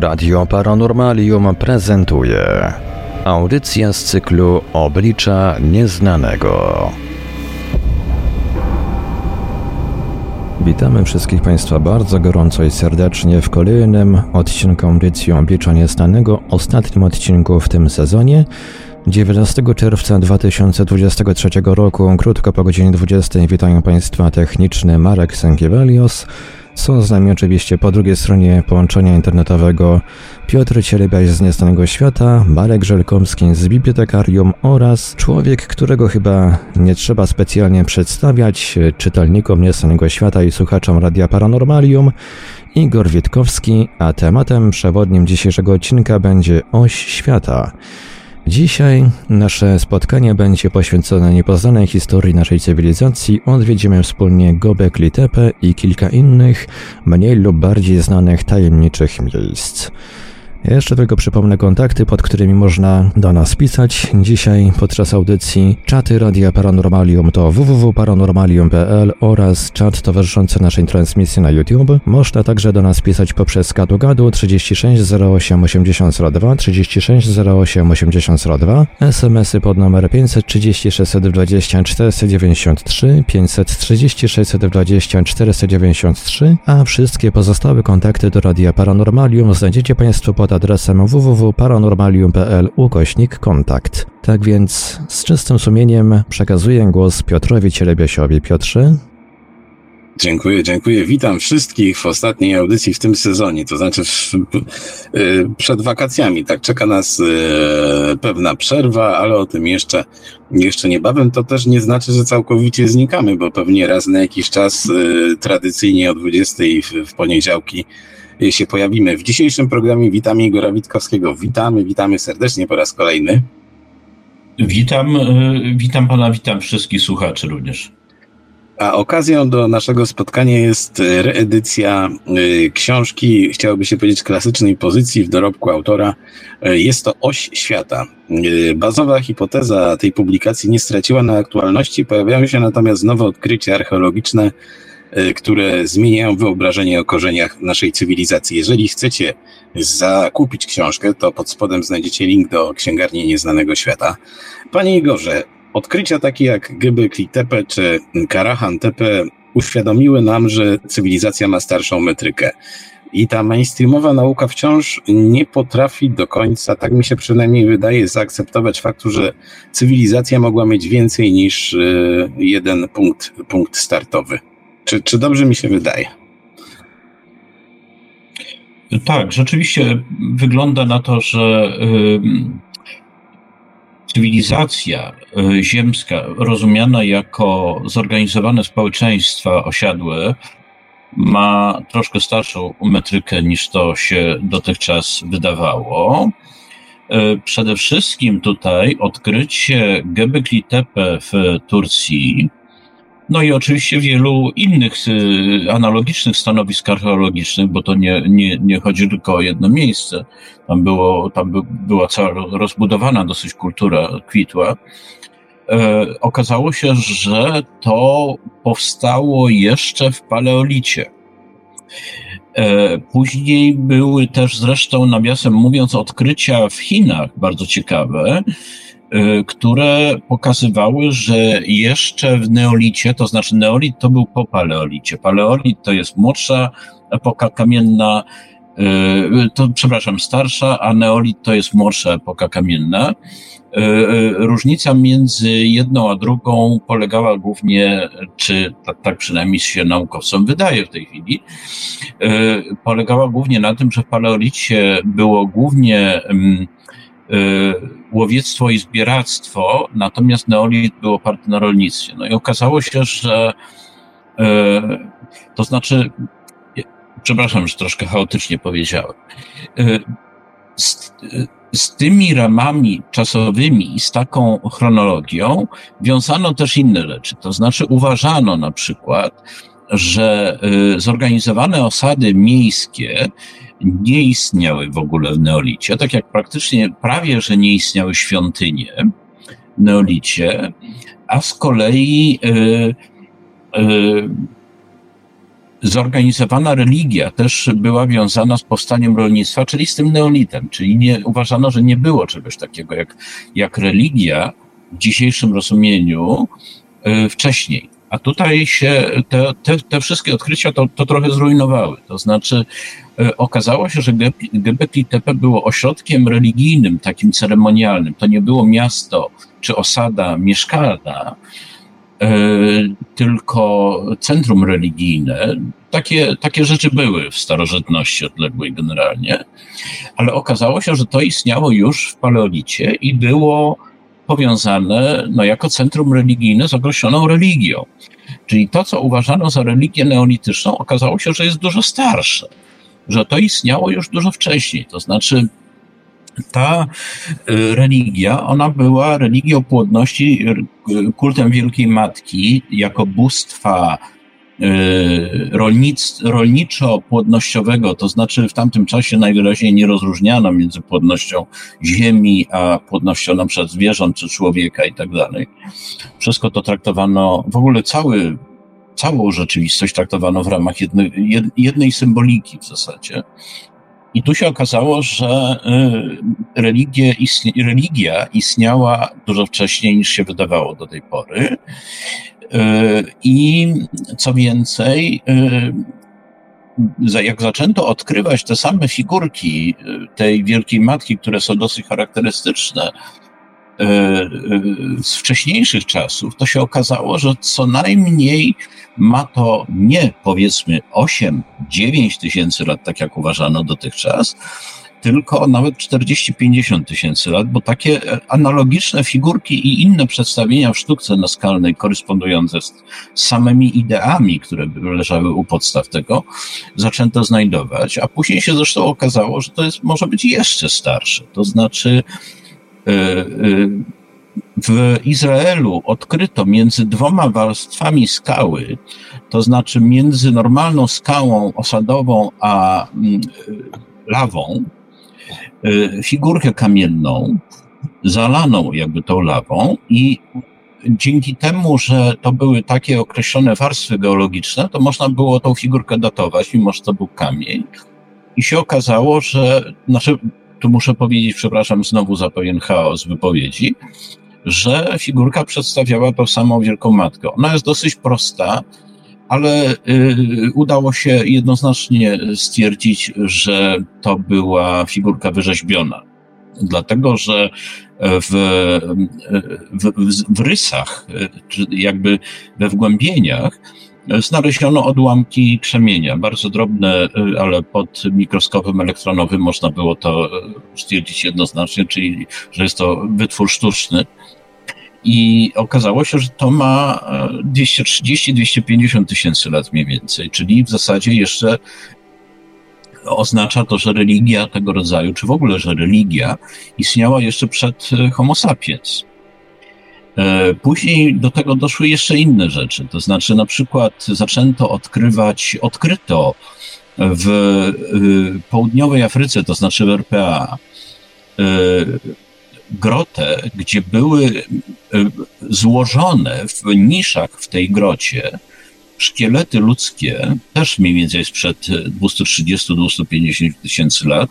Radio Paranormalium prezentuje audycja z cyklu Oblicza Nieznanego. Witamy wszystkich Państwa bardzo gorąco i serdecznie w kolejnym odcinku audycji Oblicza Nieznanego, ostatnim odcinku w tym sezonie. 19 czerwca 2023 roku, krótko po godzinie 20, witają Państwa techniczny Marek Sękiewelios. Są z nami oczywiście po drugiej stronie połączenia internetowego Piotr Cielebiaś z Niestanego Świata, Marek Żelkomski z Bibliotekarium oraz człowiek, którego chyba nie trzeba specjalnie przedstawiać czytelnikom Niestanego Świata i słuchaczom Radia Paranormalium, Igor Witkowski, a tematem przewodnim dzisiejszego odcinka będzie Oś Świata – Dzisiaj nasze spotkanie będzie poświęcone niepoznanej historii naszej cywilizacji. Odwiedzimy wspólnie Gobekli Tepe i kilka innych, mniej lub bardziej znanych tajemniczych miejsc. Jeszcze tylko przypomnę kontakty, pod którymi można do nas pisać. Dzisiaj podczas audycji czaty Radia Paranormalium to www.paranormalium.pl oraz czat towarzyszący naszej transmisji na YouTube. Można także do nas pisać poprzez gadu gadu 36 08 80 36 08 80 SMS-y pod numer 530 620 493 530 620 493, a wszystkie pozostałe kontakty do Radia Paranormalium znajdziecie Państwo pod adresem www.paranormalium.pl ukośnik kontakt. Tak więc z czystym sumieniem przekazuję głos Piotrowi Cielebiasiowi. Piotrze? Dziękuję, dziękuję. Witam wszystkich w ostatniej audycji w tym sezonie, to znaczy w, y, przed wakacjami. Tak, czeka nas y, pewna przerwa, ale o tym jeszcze, jeszcze niebawem. To też nie znaczy, że całkowicie znikamy, bo pewnie raz na jakiś czas y, tradycyjnie o 20 w, w poniedziałki się pojawimy. W dzisiejszym programie witamy Igora Witkowskiego. Witamy, witamy serdecznie po raz kolejny. Witam, e, witam pana, witam wszystkich słuchaczy również. A okazją do naszego spotkania jest reedycja e, książki, chciałoby się powiedzieć, klasycznej pozycji w dorobku autora. E, jest to Oś Świata. Bazowa hipoteza tej publikacji nie straciła na aktualności, pojawiają się natomiast nowe odkrycia archeologiczne, które zmieniają wyobrażenie o korzeniach naszej cywilizacji. Jeżeli chcecie zakupić książkę, to pod spodem znajdziecie link do Księgarni Nieznanego Świata. Panie Igorze, odkrycia takie jak Göbekli Tepe czy Karahan Tepe uświadomiły nam, że cywilizacja ma starszą metrykę. I ta mainstreamowa nauka wciąż nie potrafi do końca, tak mi się przynajmniej wydaje, zaakceptować faktu, że cywilizacja mogła mieć więcej niż e, jeden punkt, punkt startowy. Czy, czy dobrze mi się wydaje? Tak, rzeczywiście wygląda na to, że cywilizacja y, ziemska, rozumiana jako zorganizowane społeczeństwa osiadłe, ma troszkę starszą metrykę niż to się dotychczas wydawało. Y, przede wszystkim tutaj odkrycie Göbekli Tepe w Turcji no i oczywiście wielu innych y, analogicznych stanowisk archeologicznych, bo to nie, nie, nie chodzi tylko o jedno miejsce. Tam, było, tam by, była cała rozbudowana dosyć kultura, kwitła. E, okazało się, że to powstało jeszcze w paleolicie. E, później były też zresztą, nawiasem mówiąc, odkrycia w Chinach bardzo ciekawe, które pokazywały, że jeszcze w neolicie, to znaczy neolit to był po paleolicie. Paleolit to jest młodsza epoka kamienna, y, to przepraszam, starsza, a neolit to jest młodsza epoka kamienna. Y, różnica między jedną a drugą polegała głównie, czy tak, tak przynajmniej się naukowcom wydaje w tej chwili, polegała głównie na tym, że w paleolicie było głównie mm, łowiectwo i zbieractwo, natomiast neolit był oparty na rolnictwie. No i okazało się, że y, to znaczy, przepraszam, że troszkę chaotycznie powiedziałem, y, z, z tymi ramami czasowymi i z taką chronologią wiązano też inne rzeczy. To znaczy uważano na przykład, że zorganizowane osady miejskie nie istniały w ogóle w neolicie, tak jak praktycznie prawie, że nie istniały świątynie w neolicie, a z kolei yy, yy, zorganizowana religia też była wiązana z powstaniem rolnictwa, czyli z tym neolitem, czyli nie, uważano, że nie było czegoś takiego jak, jak religia w dzisiejszym rozumieniu y, wcześniej. A tutaj się te, te, te wszystkie odkrycia to, to trochę zrujnowały. To znaczy, y, okazało się, że Göbekli Tepe było ośrodkiem religijnym, takim ceremonialnym. To nie było miasto czy osada mieszkalna, E, tylko centrum religijne. Takie, takie rzeczy były w starożytności odległej generalnie, ale okazało się, że to istniało już w paleolicie i było powiązane no, jako centrum religijne z określoną religią. Czyli to, co uważano za religię neolityczną, okazało się, że jest dużo starsze, że to istniało już dużo wcześniej. To znaczy, ta y, religia, ona była religią płodności, y, kultem Wielkiej Matki, jako bóstwa y, rolnic, rolniczo-płodnościowego, to znaczy w tamtym czasie najwyraźniej nie rozróżniano między płodnością ziemi, a płodnością na przykład zwierząt czy człowieka i tak dalej. Wszystko to traktowano, w ogóle cały, całą rzeczywistość traktowano w ramach jednej, jednej symboliki w zasadzie. I tu się okazało, że istnie, religia istniała dużo wcześniej niż się wydawało do tej pory. Y, I co więcej, y, jak zaczęto odkrywać te same figurki tej Wielkiej Matki, które są dosyć charakterystyczne, E, e, z wcześniejszych czasów, to się okazało, że co najmniej ma to nie powiedzmy 8-9 tysięcy lat, tak jak uważano dotychczas, tylko nawet 40-50 tysięcy lat, bo takie e, analogiczne figurki i inne przedstawienia w sztuce naskalnej korespondujące z samymi ideami, które leżały u podstaw tego, zaczęto znajdować, a później się zresztą okazało, że to jest, może być jeszcze starsze. To znaczy, E, e, w Izraelu odkryto między dwoma warstwami skały, to znaczy między normalną skałą osadową a mm, lawą, figurkę kamienną, zalaną jakby tą lawą i dzięki temu, że to były takie określone warstwy geologiczne, to można było tą figurkę datować, mimo że to był kamień. I się okazało, że, znaczy tu muszę powiedzieć, przepraszam znowu za pewien chaos wypowiedzi, że figurka przedstawiała tą samą Wielką Matkę. Ona jest dosyć prosta, ale y, udało się jednoznacznie stwierdzić, że to była figurka wyrzeźbiona. Dlatego, że w, w, w rysach, jakby we wgłębieniach, Znaleziono odłamki krzemienia, bardzo drobne, y, ale pod mikroskopem elektronowym można było to y, stwierdzić jednoznacznie, czyli że jest to wytwór sztuczny. I okazało się, że to ma 230-250 y, tysięcy lat mniej więcej, czyli w zasadzie jeszcze oznacza to, że religia tego rodzaju, czy w ogóle, że religia istniała jeszcze przed Homo sapiens. E, później do tego doszły jeszcze inne rzeczy, to znaczy na przykład zaczęto odkrywać, odkryto w południowej Afryce, to znaczy w RPA, grotę, gdzie były y, złożone w niszach w tej grocie szkielety ludzkie, też mniej więcej sprzed 230-250 tysięcy lat,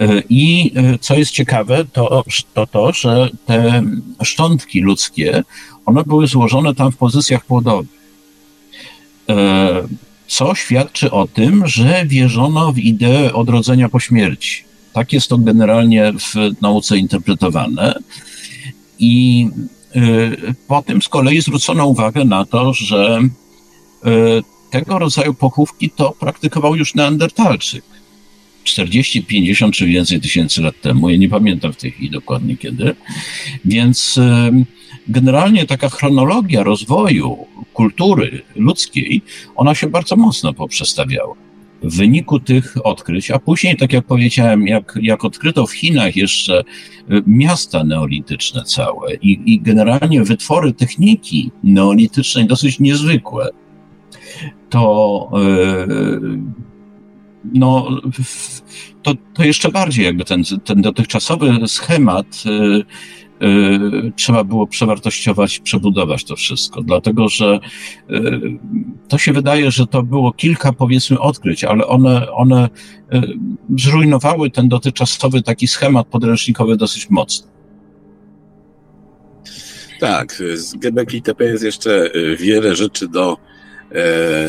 E, I co jest ciekawe, to, to to, że te szczątki ludzkie, one były złożone tam w pozycjach płodowych. Co świadczy o tym, że wierzono w ideę odrodzenia po śmierci. Tak jest to generalnie w nauce interpretowane. I po tym z kolei zwrócono uwagę na to, że tego rodzaju pochówki to praktykował już Neandertalczyk 40, 50 czy więcej tysięcy lat temu. Ja nie pamiętam w tej chwili dokładnie kiedy. Więc generalnie taka chronologia rozwoju kultury ludzkiej, ona się bardzo mocno poprzestawiała. W wyniku tych odkryć, a później, tak jak powiedziałem, jak, jak odkryto w Chinach jeszcze y, miasta neolityczne całe i, i generalnie wytwory techniki neolitycznej dosyć niezwykłe, to yy, no, to, to jeszcze bardziej jakby ten, ten dotychczasowy schemat y, trzeba było przewartościować, przebudować to wszystko, dlatego że y, to się wydaje, że to było kilka powiedzmy odkryć, ale one, one y, zrujnowały ten dotychczasowy taki schemat podręcznikowy dosyć mocno. Tak, z Gebek TP jest jeszcze wiele rzeczy do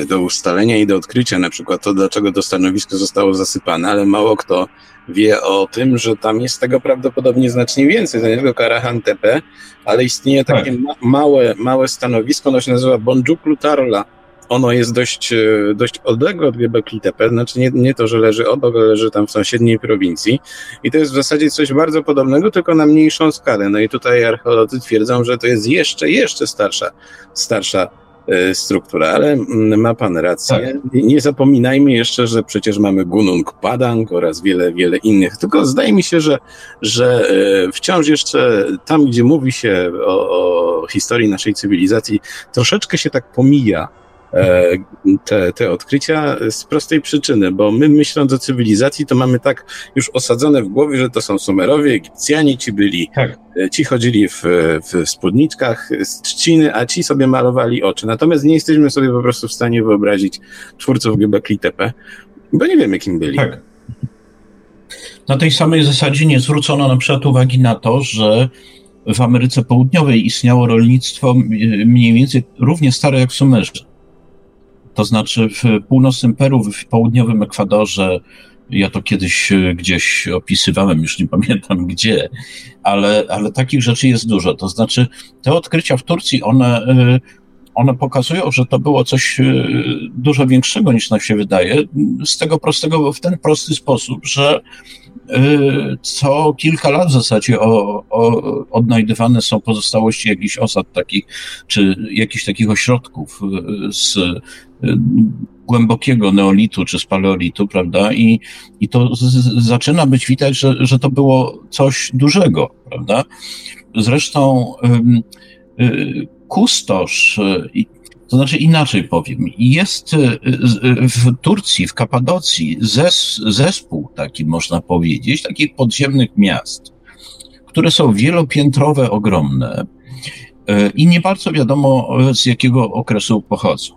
do ustalenia i do odkrycia, na przykład to, dlaczego to stanowisko zostało zasypane, ale mało kto wie o tym, że tam jest tego prawdopodobnie znacznie więcej. To nie tylko Karahan TP, ale istnieje tak. takie ma małe, małe stanowisko, ono się nazywa Bonjuklu Tarla. Ono jest dość, e, dość odległe od Göbekli Tepe, znaczy nie, nie to, że leży obok, ale leży tam w sąsiedniej prowincji. I to jest w zasadzie coś bardzo podobnego, tylko na mniejszą skalę. No i tutaj archeolodzy twierdzą, że to jest jeszcze, jeszcze starsza, starsza E, struktura, ale mm, ma pan rację. Tak. Nie zapominajmy jeszcze, że przecież mamy Gunung Padang oraz wiele, wiele innych. Tylko zdaje mi się, że, że e, wciąż jeszcze tam, gdzie mówi się o, o historii naszej cywilizacji, troszeczkę się tak pomija E, te, te odkrycia z prostej przyczyny, bo my myśląc o cywilizacji, to mamy tak już osadzone w głowie, że to są Sumerowie, Egipcjanie, ci byli, tak. E, ci chodzili w, w spódniczkach z trzciny, a ci sobie malowali oczy. Natomiast nie jesteśmy sobie po prostu w stanie wyobrazić twórców Göbekli Tepe, bo nie wiemy, kim byli. Tak. Na tej samej zasadzie nie zwrócono na przykład uwagi na to, że w Ameryce Południowej istniało rolnictwo mniej więcej równie stare jak Sumerze. To znaczy w północnym Peru, w południowym Ekwadorze, ja to kiedyś e, gdzieś opisywałem, już nie pamiętam gdzie, ale, ale takich rzeczy jest dużo. To znaczy, te odkrycia w Turcji, one, e, one pokazują, że to było coś e, dużo większego niż nam się wydaje, z tego prostego, w ten prosty sposób, że co kilka lat w zasadzie o, o, odnajdywane są pozostałości jakichś osad takich, czy jakichś takich ośrodków z głębokiego neolitu czy z paleolitu, prawda? I, i to z, zaczyna być widać, że, że to było coś dużego, prawda? Zresztą kustosz to znaczy inaczej powiem, jest e, e, w Turcji, w Kapadocji zes, zespół taki można powiedzieć, takich podziemnych miast, które są wielopiętrowe, ogromne e, i nie bardzo wiadomo z jakiego okresu pochodzą.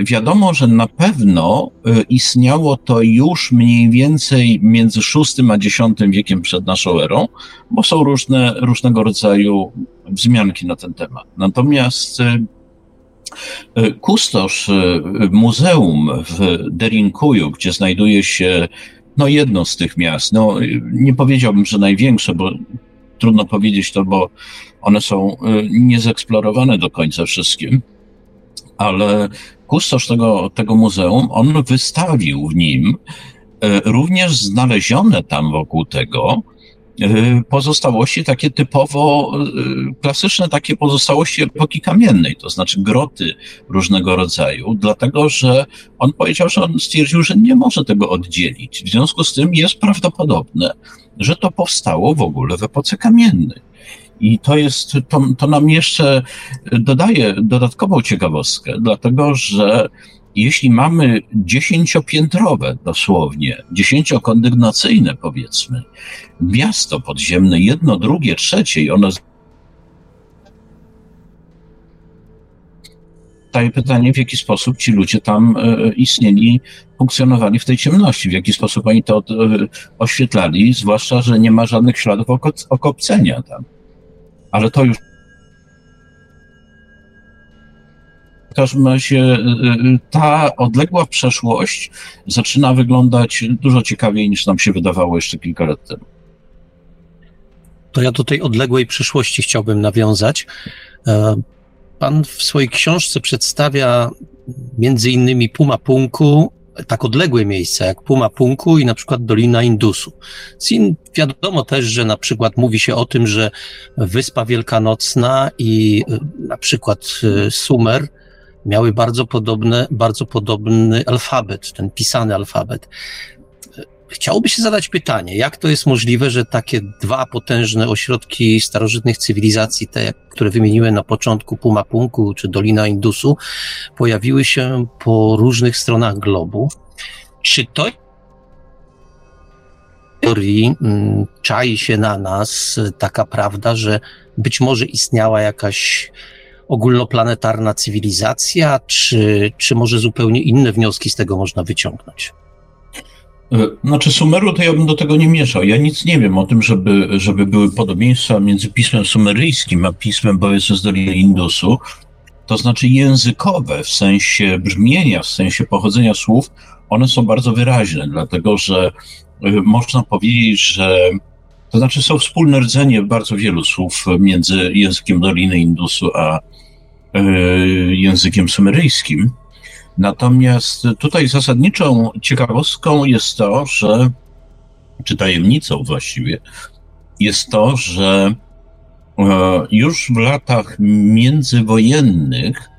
Wiadomo, że na pewno istniało to już mniej więcej między VI a X wiekiem przed naszą erą, bo są różne, różnego rodzaju wzmianki na ten temat. Natomiast E, kustosz e, muzeum w Derinkuju, gdzie znajduje się no, jedno z tych miast, no, nie powiedziałbym, że największe, bo trudno powiedzieć to, bo one są e, niezeksplorowane do końca wszystkim, ale kustosz tego, tego muzeum, on wystawił w nim również znalezione tam wokół tego Y, pozostałości takie typowo y, klasyczne, takie pozostałości epoki kamiennej, to znaczy groty różnego rodzaju, dlatego że on powiedział, że on stwierdził, że nie może tego oddzielić. W związku z tym jest prawdopodobne, że to powstało w ogóle w epoce kamiennej. I to jest, to, to nam jeszcze dodaje dodatkową ciekawostkę, dlatego że jeśli mamy dziesięciopiętrowe dosłownie, dziesięciokondygnacyjne powiedzmy, miasto podziemne, jedno, drugie, trzecie i ono Staje pytanie, w jaki sposób ci ludzie tam e, istnieli, funkcjonowali w tej ciemności, w jaki sposób oni to e, oświetlali, zwłaszcza, że nie ma żadnych śladów okopcenia tam. Ale to już W każdym razie y, y, ta odległa przeszłość zaczyna wyglądać dużo ciekawiej niż nam się wydawało jeszcze kilka lat temu. To ja do tej odległej przyszłości chciałbym nawiązać. E, pan w swojej książce przedstawia między innymi Pumapunku, tak odległe miejsca jak Pumapunku i na przykład Dolina Indusu. Sin wiadomo też, że na przykład mówi się o tym, że Wyspa Wielkanocna i e, na przykład e, Sumer miały bardzo podobne, bardzo podobny alfabet, ten pisany alfabet. Chciałoby się zadać pytanie, jak to jest możliwe, że takie dwa potężne ośrodki starożytnych cywilizacji, te, które wymieniłem na początku, Pumapunku czy Dolina Indusu, pojawiły się po różnych stronach globu? Czy to teorii mm, czai się na nas taka prawda, że być może istniała jakaś ogólnoplanetarna cywilizacja, czy, czy może zupełnie inne wnioski z tego można wyciągnąć? E, znaczy Sumeru to ja bym do tego nie mieszał. Ja nic nie wiem o tym, żeby, żeby były podobieństwa między pismem sumeryjskim a pismem powiedzmy z Doliny Indusu. To znaczy językowe w sensie brzmienia, w sensie pochodzenia słów, one są bardzo wyraźne, dlatego że e, można powiedzieć, że to znaczy są wspólne rdzenie bardzo wielu słów między językiem Doliny Indusu a e, językiem sumeryjskim. Natomiast tutaj zasadniczą ciekawostką jest to, że, czy tajemnicą właściwie, jest to, że e, już w latach międzywojennych,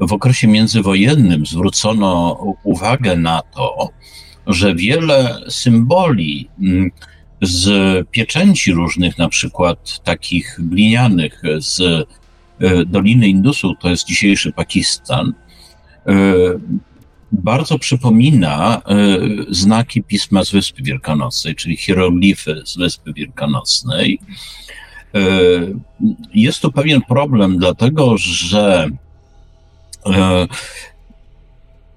w okresie międzywojennym zwrócono uwagę na to, że wiele symboli mm, z pieczęci różnych, na przykład takich glinianych z e, Doliny Indusu, to jest dzisiejszy Pakistan, bardzo przypomina e, znaki pisma z Wyspy Wielkanocnej, czyli hieroglify z Wyspy Wielkanocnej. E, jest to pewien problem, dlatego że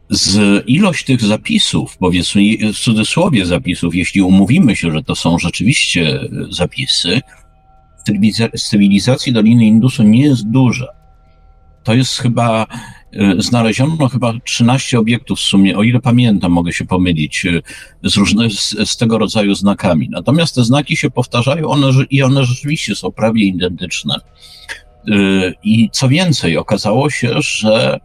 z ilość tych zapisów, powiedzmy w cudzysłowie zapisów, jeśli umówimy się, że to są rzeczywiście zapisy, cywilizacji Doliny Indusu nie jest duża. To jest chyba E, znaleziono chyba 13 obiektów w sumie, o ile pamiętam, mogę się pomylić, e, z, różne, z, z tego rodzaju znakami. Natomiast te znaki się powtarzają one, i one rzeczywiście są prawie identyczne. E, I co więcej, okazało się, że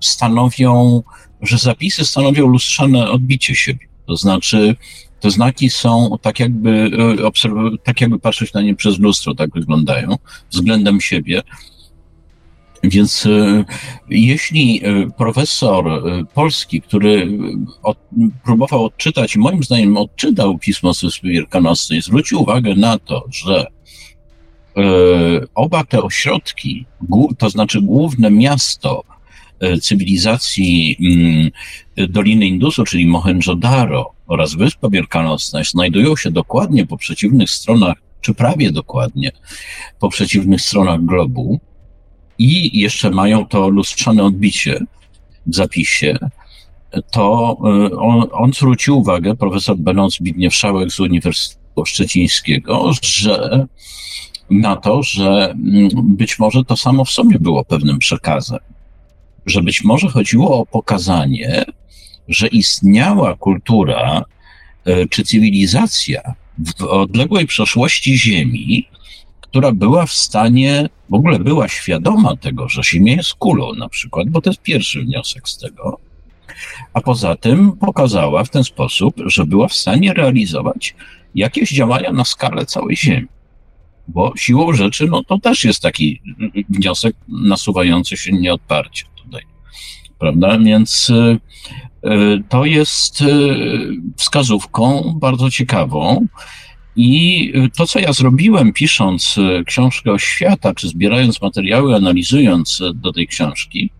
stanowią, że zapisy stanowią lustrzane odbicie siebie. To znaczy, te znaki są tak jakby, tak jakby patrzeć na nie przez lustro, tak wyglądają, względem siebie. Więc e, jeśli e, profesor e, polski, który od, próbował odczytać, moim zdaniem odczytał pismo z Wyspy Wielkanocnej, zwrócił uwagę na to, że oba te ośrodki, to znaczy główne miasto cywilizacji mm, Doliny Indusu, czyli Mohenjo-Daro oraz Wyspa Wielkanocna, znajdują się dokładnie po przeciwnych stronach, czy prawie dokładnie po przeciwnych stronach globu, i jeszcze mają to lustrzane odbicie w zapisie, to e, on, on zwrócił uwagę, profesor Benon Zbigniew Szałek z Uniwersytetu Szczecińskiego, że na to, że mm, być może to samo w sobie było pewnym przekazem. Że być może chodziło o pokazanie, że istniała kultura e, czy cywilizacja w odległej przeszłości Ziemi, która była w stanie, w ogóle była świadoma tego, że Ziemia jest kulą na przykład, bo to jest pierwszy wniosek z tego. A poza tym pokazała w ten sposób, że była w stanie realizować jakieś działania na skalę całej Ziemi. Bo siłą rzeczy, no to też jest taki wniosek nasuwający się nieodparcie tutaj. Prawda? Więc y, to jest y, wskazówką bardzo ciekawą. I y, to, co ja zrobiłem, pisząc y, książkę o świata, czy zbierając materiały, analizując y, do tej książki,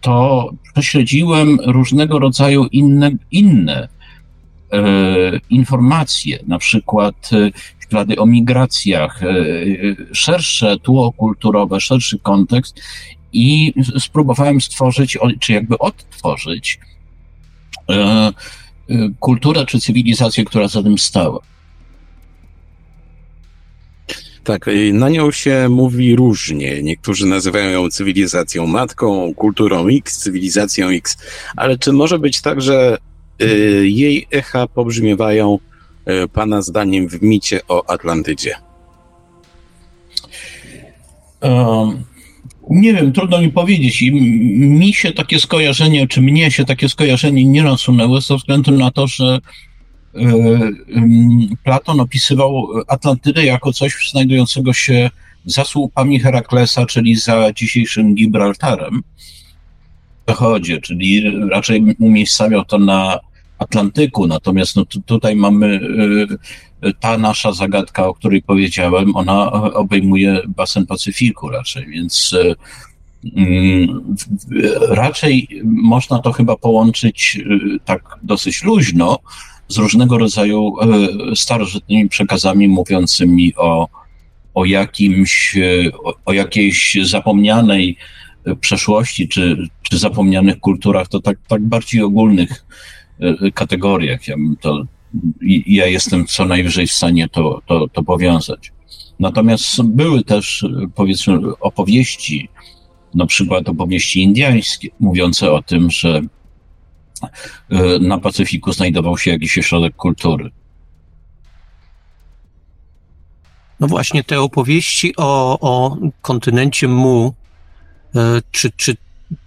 to prześledziłem różnego rodzaju inne, inne e, informacje, na przykład ślady o migracjach, e, szersze tło kulturowe, szerszy kontekst i spróbowałem stworzyć, czy jakby odtworzyć e, kulturę czy cywilizację, która za tym stała. Tak, na nią się mówi różnie. Niektórzy nazywają ją cywilizacją matką, kulturą X, cywilizacją X, ale czy może być tak, że y, jej echa pobrzmiewają y, Pana zdaniem w micie o Atlantydzie? Um, nie wiem, trudno mi powiedzieć. I mi się takie skojarzenie, czy mnie się takie skojarzenie nie nasunęło ze względu na to, że Platon opisywał Atlantydę jako coś znajdującego się za słupami Heraklesa, czyli za dzisiejszym Gibraltarem. W zachodzie, czyli raczej umiejscawiał to na Atlantyku, natomiast no, tutaj mamy e, ta nasza zagadka, o której powiedziałem, ona obejmuje basen Pacyfiku raczej, więc e, raczej można to chyba połączyć tak dosyć luźno, z różnego rodzaju starożytnymi przekazami mówiącymi o, o jakimś, o, o jakiejś zapomnianej przeszłości, czy, czy zapomnianych kulturach, to tak, tak bardziej ogólnych kategoriach. Ja, to, ja jestem co najwyżej w stanie to, to, to powiązać. Natomiast były też, powiedzmy, opowieści, na przykład opowieści indyjskie, mówiące o tym, że e, na Pacyfiku znajdował się jakiś ośrodek kultury. No właśnie, te opowieści o, o kontynencie Mu, e, czy, czy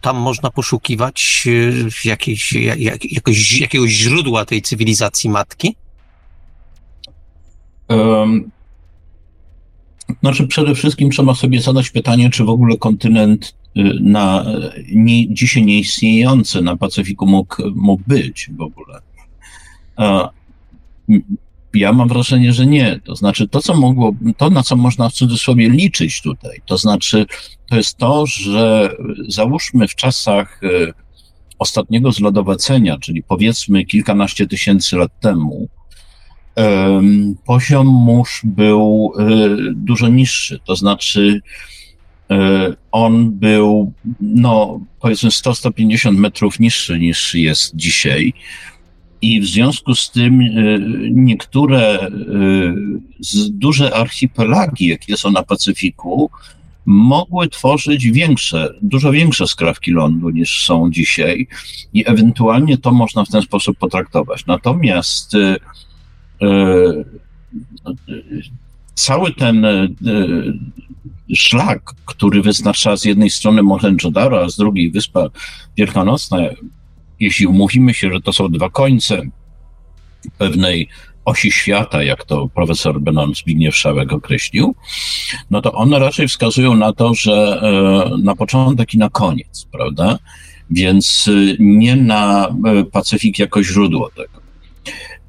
tam można poszukiwać e, jakiejś, jak, jakoś, jakiegoś źródła tej cywilizacji matki? Um, znaczy, przede wszystkim trzeba sobie zadać pytanie, czy w ogóle kontynent na nie, dzisiaj nieistniejący na Pacyfiku mógł, mógł być w ogóle. Ja mam wrażenie, że nie. To znaczy, to, co mogło, to, na co można w cudzysłowie liczyć tutaj, to znaczy, to jest to, że załóżmy w czasach y, ostatniego zlodowacenia, czyli powiedzmy kilkanaście tysięcy lat temu, poziom mórz był dużo niższy, to znaczy on był, no, powiedzmy 100-150 metrów niższy niż jest dzisiaj. I w związku z tym e, niektóre duże archipelagi, jakie są na Pacyfiku, mogły tworzyć większe, dużo większe skrawki lądu niż są dzisiaj i ewentualnie to można w ten sposób potraktować. Natomiast cały ten e, szlak, który wyznacza z jednej strony Mohenjo-Daro, a z drugiej Wyspa Wielkanocna, jeśli umówimy się, że to są dwa końce pewnej osi świata, jak to profesor Benon Zbigniew Szałek określił, no to one raczej wskazują na to, że e, na początek i na koniec, prawda? Więc nie na Pacyfik jako źródło tego.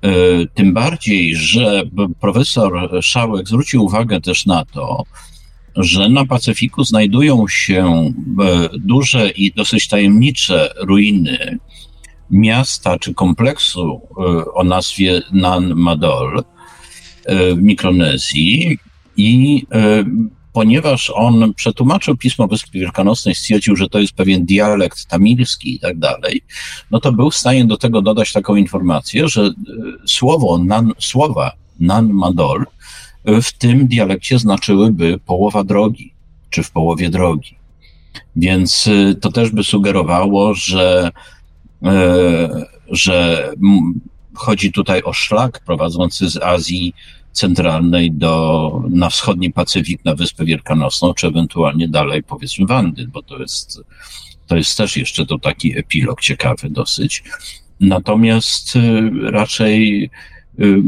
E, tym bardziej, że profesor Szałek zwrócił uwagę też na to, że na Pacyfiku znajdują się e, duże i dosyć tajemnicze ruiny miasta czy kompleksu e, o nazwie Nan Madol w Mikronezji i ponieważ on przetłumaczył Pismo Wyspy Wielkanocnej, stwierdził, że to jest pewien dialekt tamilski i tak dalej, no to był w stanie do tego dodać taką informację, że e, słowo nan, słowa nan madol e, w tym dialekcie znaczyłyby połowa drogi, czy w połowie drogi. Więc e, to też by sugerowało, że, że chodzi tutaj o szlak prowadzący z Azji centralnej do, na wschodni Pacyfik, na Wyspę Wielkanocną, czy ewentualnie dalej powiedzmy Wandy, bo to jest, to jest też jeszcze to taki epilog ciekawy dosyć. Natomiast y, raczej y,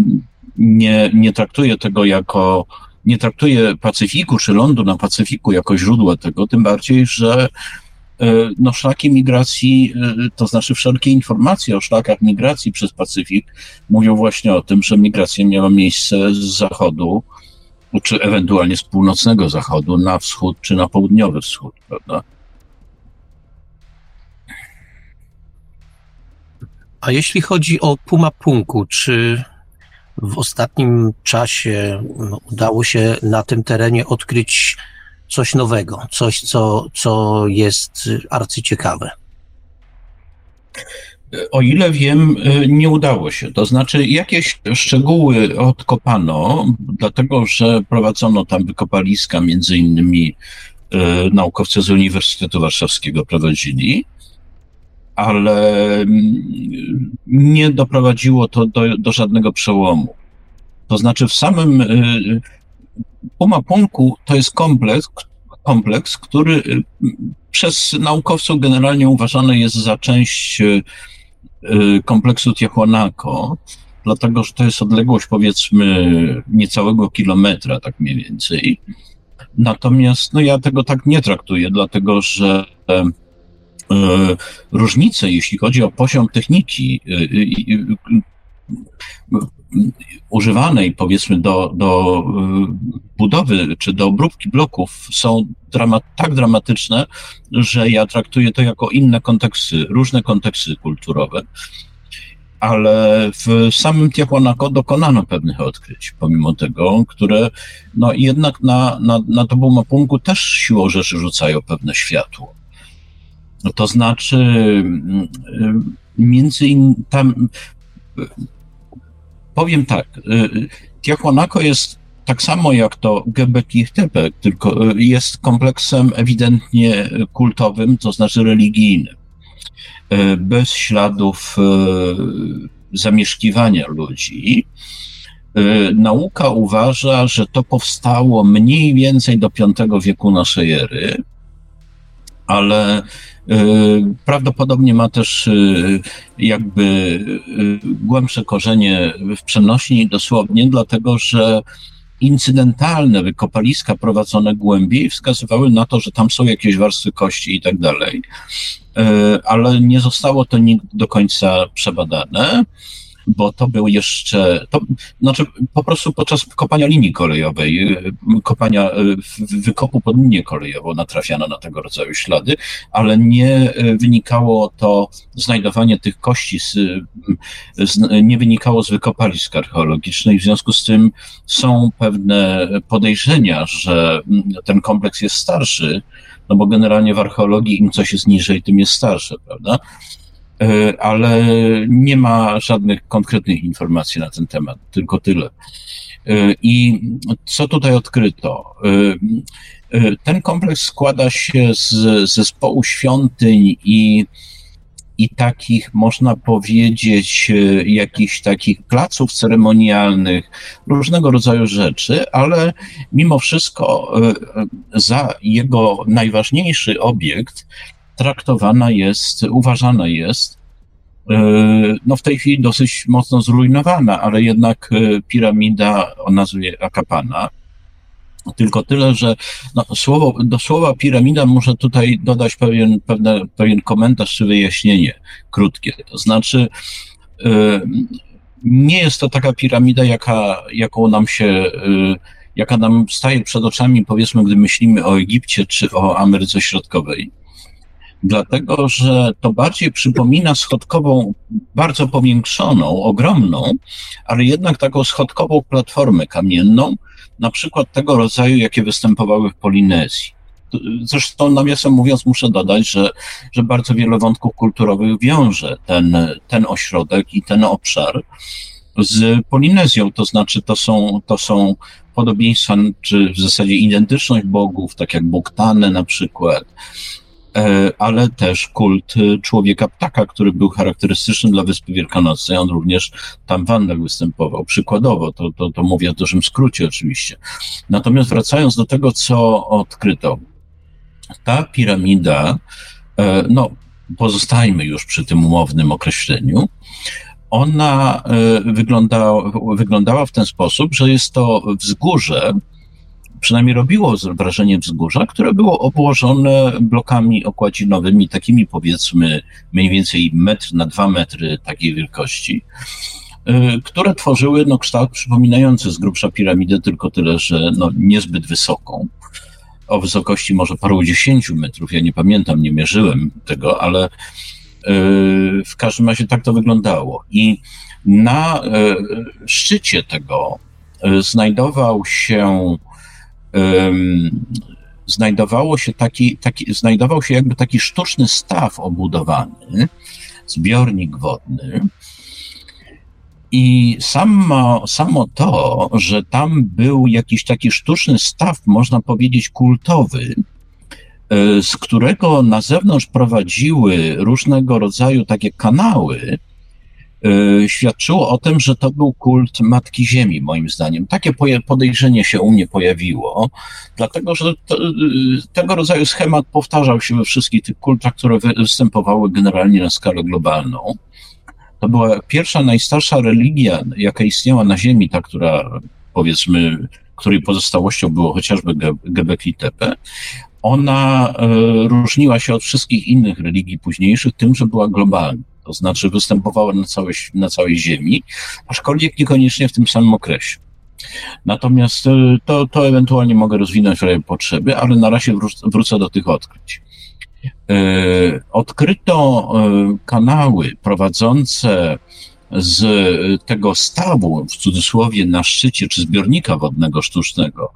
nie, nie traktuję tego jako, nie traktuję Pacyfiku czy lądu na Pacyfiku jako źródła tego, tym bardziej, że no, szlaki migracji, e, to znaczy wszelkie informacje o szlakach migracji przez Pacyfik mówią właśnie o tym, że migracja miała miejsce z zachodu, czy ewentualnie z północnego zachodu na wschód, czy na południowy wschód, prawda? A jeśli chodzi o Pumapunku, czy w ostatnim czasie no, udało się na tym terenie odkryć coś nowego, coś, co, co jest arcyciekawe. O ile wiem, nie udało się. To znaczy, jakieś szczegóły odkopano, dlatego że prowadzono tam wykopaliska, między innymi e, naukowcy z Uniwersytetu Warszawskiego prowadzili, ale mm, nie doprowadziło to do, do żadnego przełomu. To znaczy, w samym e, Pumapunku to jest kompleks, kompleks, który y, przez naukowców generalnie uważany jest za część y, y, kompleksu Tiahuanaco, dlatego że to jest odległość powiedzmy niecałego kilometra, tak mniej więcej. Natomiast no ja tego tak nie traktuję, dlatego że e, różnice, jeśli chodzi o poziom techniki, używanej powiedzmy do, do y, budowy czy do obróbki bloków są tak dramatyczne, że ja traktuję to jako inne konteksty, różne konteksty kulturowe. ale w samym Tiahuanaco dokonano pewnych odkryć, pomimo tego, które no jednak na, na, na Tobumapungu też siłą rzeczy rzucają pewne światło. To znaczy, mm, między innymi tam, powiem tak, Tiahuanaco jest tak samo jak to Göbekli Tepe, tylko jest kompleksem ewidentnie kultowym, to znaczy religijnym. Bez śladów zamieszkiwania ludzi. Nauka uważa, że to powstało mniej więcej do V wieku naszej ery, ale prawdopodobnie ma też jakby głębsze korzenie w przenośni dosłownie, dlatego że incydentalne wykopaliska prowadzone głębiej wskazywały na to, że tam są jakieś warstwy kości i tak dalej. Ale nie zostało to nigdy do końca przebadane, bo to był jeszcze, to znaczy po prostu podczas kopania linii kolejowej, e, kopania e, wykopu pod linię kolejową natrafiano na tego rodzaju ślady, ale nie wynikało to, znajdowanie tych kości z, z, nie wynikało z wykopalisk archeologicznych, w związku z tym są pewne podejrzenia, że ten kompleks jest starszy, no bo generalnie w archeologii im coś jest niżej, tym jest starsze, prawda? E, ale nie ma żadnych konkretnych informacji na ten temat, tylko tyle. E, I co tutaj odkryto? E, ten kompleks składa się z zespołu świątyń i i takich, można powiedzieć, jakichś takich placów ceremonialnych, różnego rodzaju rzeczy, ale mimo wszystko za jego najważniejszy obiekt traktowana jest, uważana jest, e, no w tej chwili dosyć mocno zrujnowana, ale jednak piramida o nazwie Akapana, tylko tyle, że no, słowo, do słowa piramida muszę tutaj dodać pewien, pewne, pewien komentarz czy wyjaśnienie krótkie. To znaczy, y, nie jest to taka piramida, jaka, jaką nam się, jaka nam staje przed oczami, powiedzmy, gdy myślimy o Egipcie czy o Ameryce Środkowej. Dlatego, że to bardziej przypomina schodkową, bardzo powiększoną, ogromną, ale jednak taką schodkową platformę kamienną, na przykład tego rodzaju, jakie występowały w Polinezji. Zresztą, nawiasem mówiąc, muszę dodać, że, że bardzo wiele wątków kulturowych wiąże ten, ten ośrodek i ten obszar z Polinezją, to znaczy to są, to są podobieństwa, czy w zasadzie identyczność bogów, tak jak Bóg na przykład, ale też kult e, człowieka ptaka, który był charakterystyczny dla Wyspy Wielkanocnej. On również tam w Andach występował. Przykładowo, to, to, to mówię w dużym skrócie oczywiście. Natomiast wracając do tego, co odkryto. Ta piramida, e, no pozostajmy już przy tym umownym określeniu, ona wyglądała, wyglądała w ten sposób, że jest to wzgórze, przynajmniej robiło wrażenie wzgórza, które było obłożone blokami okładzinowymi, takimi powiedzmy mniej więcej metr na dwa metry takiej wielkości, y, które tworzyły no, kształt przypominający z grubsza piramidę, tylko tyle, że no, niezbyt wysoką. O wysokości może paru dziesięciu metrów, ja nie pamiętam, nie mierzyłem tego, ale y, w każdym razie tak to wyglądało. I na y, szczycie tego znajdował się znajdowało się taki, taki, znajdował się jakby taki sztuczny staw obudowany, zbiornik wodny. I samo, samo to, że tam był jakiś taki sztuczny staw, można powiedzieć, kultowy, e, z którego na zewnątrz prowadziły różnego rodzaju takie kanały, świadczyło o tym, że to był kult Matki Ziemi, moim zdaniem. Takie podejrzenie się u mnie pojawiło, dlatego że to, y, tego rodzaju schemat powtarzał się we wszystkich tych kultach, które występowały generalnie na skalę globalną. To była pierwsza, najstarsza religia, jaka istniała na Ziemi, ta, która powiedzmy, której pozostałością było chociażby Gebekli Tepe. Ona y, różniła się od wszystkich innych religii późniejszych tym, że była globalna to znaczy występowała na całej, na całej Ziemi, aczkolwiek niekoniecznie w tym samym okresie. Natomiast e, to, to ewentualnie mogę rozwinąć w razie potrzeby, ale na razie wrócę do tych odkryć. E, odkryto e, kanały prowadzące z tego stawu, w cudzysłowie, na szczycie, czy zbiornika wodnego sztucznego,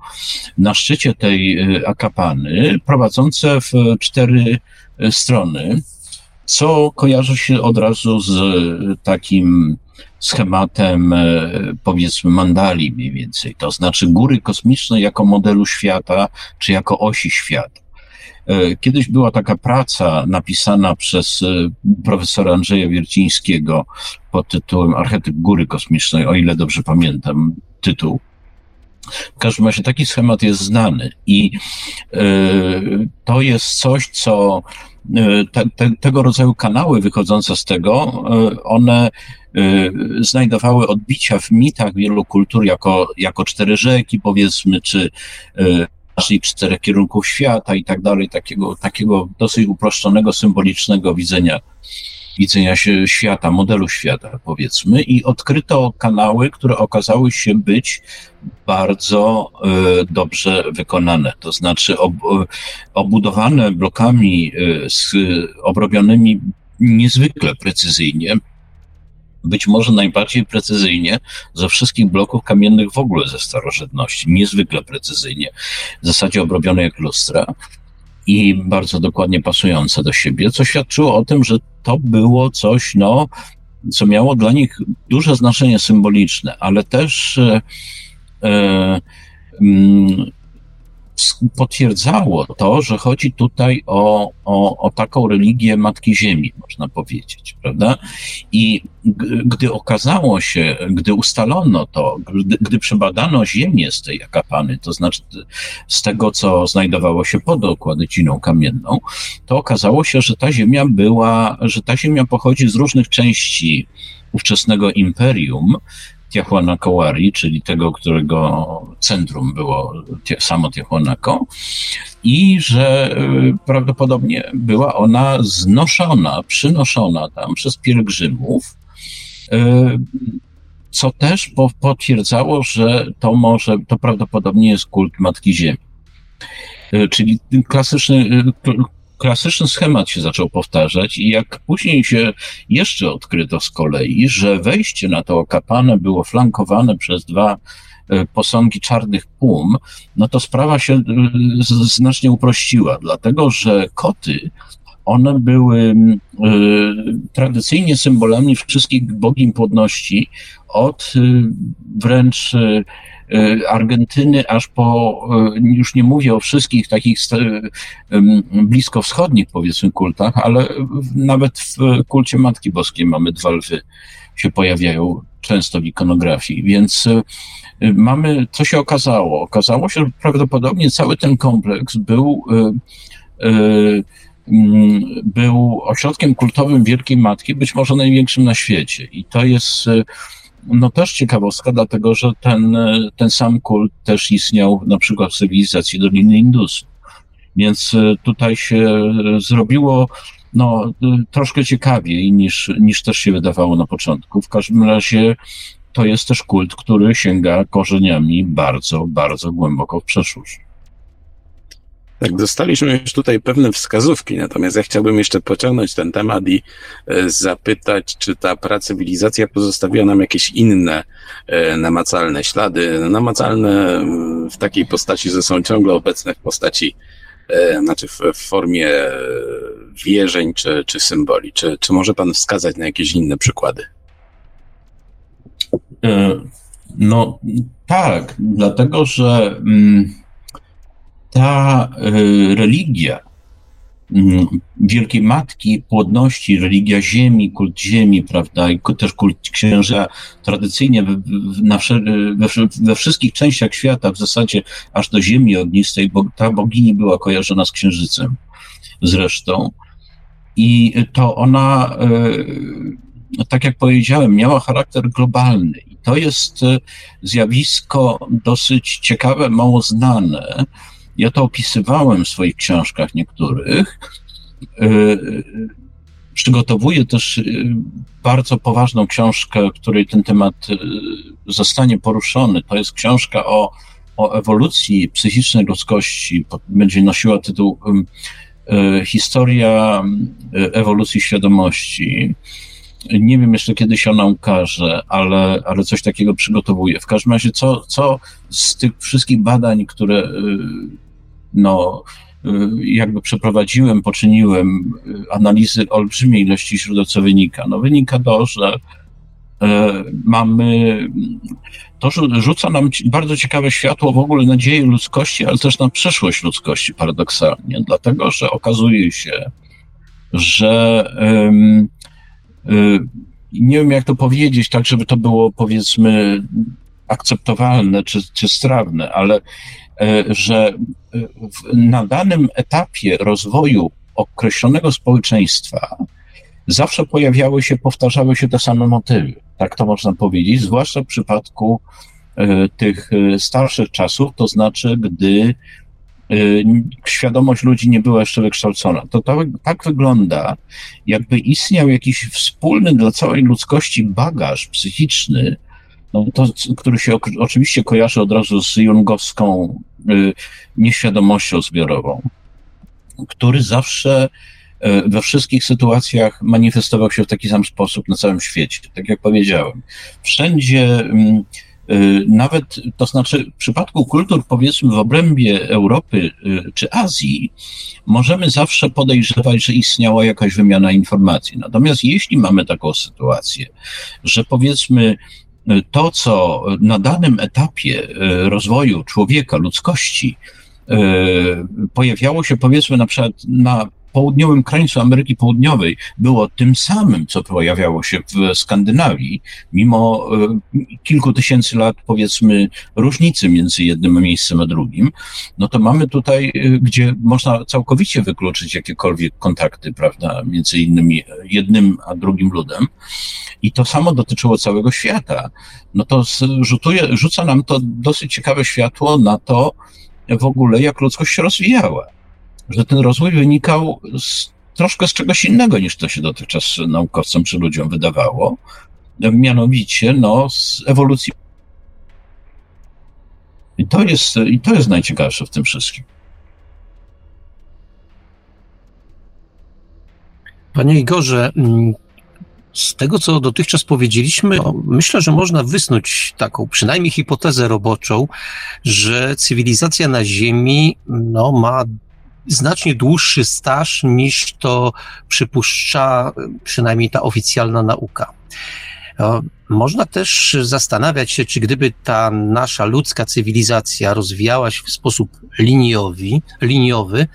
na szczycie tej akapany, prowadzące w cztery strony, co kojarzy się od razu z takim schematem, powiedzmy, mandali mniej więcej. To znaczy góry kosmiczne jako modelu świata, czy jako osi świata. E, kiedyś była taka praca napisana przez e, profesora Andrzeja Wiercińskiego pod tytułem Archetyp Góry Kosmicznej, o ile dobrze pamiętam tytuł. W każdym razie taki schemat jest znany i e, to jest coś, co te, te, tego rodzaju kanały wychodzące z tego, one znajdowały odbicia w mitach wielu kultur jako, jako cztery rzeki, powiedzmy, czy naszych czterech kierunków świata i tak dalej, takiego, takiego dosyć uproszczonego, symbolicznego widzenia, widzenia się świata, modelu świata, powiedzmy, i odkryto kanały, które okazały się być bardzo y, dobrze wykonane, to znaczy ob, obudowane blokami y, z, obrobionymi niezwykle precyzyjnie, być może najbardziej precyzyjnie ze wszystkich bloków kamiennych w ogóle ze starożytności, niezwykle precyzyjnie, w zasadzie obrobione jak lustra i bardzo dokładnie pasujące do siebie, co świadczyło o tym, że to było coś, no, co miało dla nich duże znaczenie symboliczne, ale też e, e, mm, potwierdzało to, że chodzi tutaj o, o, o taką religię Matki Ziemi, można powiedzieć, prawda? I gdy okazało się, gdy ustalono to, gdy, gdy przebadano ziemię z tej akapany, to znaczy z tego, co znajdowało się pod okładyciną kamienną, to okazało się, że ta ziemia była, że ta ziemia pochodzi z różnych części ówczesnego imperium, Tiahuanacoari, czyli tego, którego centrum było samo Tiahuanaco i że y, prawdopodobnie była ona znoszona, przynoszona tam przez pielgrzymów, y, co też potwierdzało, że to może, to prawdopodobnie jest kult Matki Ziemi. Y, czyli klasyczny, klasyczny schemat się zaczął powtarzać i jak później się jeszcze odkryto z kolei, że wejście na to okapanę było flankowane przez dwa e, posągi czarnych pum, no to sprawa się e, znacznie uprościła, dlatego że koty one były y, tradycyjnie symbolami wszystkich bogini płodności, od wręcz Argentyny, aż po, y, już nie mówię o wszystkich takich bliskowschodnich, powiedzmy, kultach, ale nawet w kulcie Matki Boskiej mamy dwa lwy, się pojawiają często w ikonografii, więc mamy, co się okazało? Okazało się, że prawdopodobnie cały ten kompleks był mm, był ośrodkiem kultowym Wielkiej Matki, być może największym na świecie. I to jest no też ciekawostka, dlatego że ten, ten sam kult też istniał na przykład w cywilizacji Doliny Indusu. Więc e, tutaj się zrobiło no, troszkę ciekawiej niż, niż też się wydawało na początku. W każdym razie to jest też kult, który sięga korzeniami bardzo, bardzo głęboko w przeszłość. Tak, dostaliśmy już tutaj pewne wskazówki, natomiast ja chciałbym jeszcze pociągnąć ten temat i e, zapytać, czy ta pracywilizacja pozostawiła nam jakieś inne e, namacalne ślady, namacalne mm, w takiej postaci, że są ciągle obecne w postaci, e, znaczy w, formie wierzeń czy, czy symboli. Czy, czy może Pan wskazać na jakieś inne przykłady? No tak, dlatego że. Mm, ta y, religia mm, Wielkiej Matki Płodności, religia ziemi, kult ziemi, prawda, i też kult księżyca, tradycyjnie we, we, we, wszystkich częściach świata, w zasadzie aż do ziemi ognistej, bo ta bogini była kojarzona z księżycem zresztą. I to ona, y, tak jak powiedziałem, miała charakter globalny. I to jest y, zjawisko dosyć ciekawe, mało znane, ja to opisywałem w swoich książkach niektórych. E, przygotowuję też e, bardzo poważną książkę, w której ten temat e, zostanie poruszony. To jest książka o, o ewolucji psychicznej ludzkości. Będzie nosiła tytuł Historia ewolucji świadomości. Nie wiem jeszcze kiedy się ona ukaże, ale, ale coś takiego przygotowuję. W każdym razie, co, co z tych wszystkich badań, które no, y, jakby przeprowadziłem, poczyniłem y, analizy olbrzymiej ilości źródeł, co wynika? No wynika to, że mamy, to rzuca nam bardzo ciekawe światło w ogóle na dzieje ludzkości, ale też na przeszłość ludzkości paradoksalnie, dlatego że okazuje się, że Y, nie wiem jak to powiedzieć, tak żeby to było powiedzmy akceptowalne czy, czy strawne, ale e, że e, na danym etapie rozwoju określonego społeczeństwa zawsze pojawiały się, powtarzały się te same motywy. Tak to można powiedzieć, zwłaszcza w przypadku e, tych starszych czasów, to znaczy, gdy świadomość ludzi nie była jeszcze wykształcona. To, to tak wygląda, jakby istniał jakiś wspólny dla całej ludzkości bagaż psychiczny, no to, który się oczywiście kojarzy od razu z jungowską y, nieświadomością zbiorową, który zawsze y, we wszystkich sytuacjach manifestował się w taki sam sposób na całym świecie. Tak jak powiedziałem, wszędzie mm, Y, nawet, to znaczy w przypadku kultur, powiedzmy w obrębie Europy czy Azji, możemy zawsze podejrzewać, że istniała jakaś wymiana informacji. Natomiast jeśli mamy taką sytuację, że powiedzmy to, co na danym etapie rozwoju człowieka, ludzkości, pojawiało się powiedzmy na przykład na południowym krańcu Ameryki Południowej było tym samym, co pojawiało się w Skandynawii, mimo e, kilku tysięcy lat, powiedzmy, różnicy między jednym miejscem a drugim, no to mamy tutaj, e, gdzie można całkowicie wykluczyć jakiekolwiek kontakty, prawda, między innymi jednym a drugim ludem. I to samo dotyczyło całego świata. No to rzutuje, rzuca nam to dosyć ciekawe światło na to, w ogóle, jak ludzkość się rozwijała że ten rozwój wynikał z, troszkę z czegoś innego niż to się dotychczas naukowcom czy ludziom wydawało, mianowicie no, z ewolucji. I to jest, i to jest najciekawsze w tym wszystkim. Panie Igorze, mm, z tego, co dotychczas powiedzieliśmy, no, myślę, że można wysnuć taką przynajmniej hipotezę roboczą, że cywilizacja na Ziemi no, ma znacznie dłuższy staż niż to przypuszcza przynajmniej ta oficjalna nauka. Można też zastanawiać się, czy gdyby ta nasza ludzka cywilizacja rozwijała się w sposób liniowy, liniowy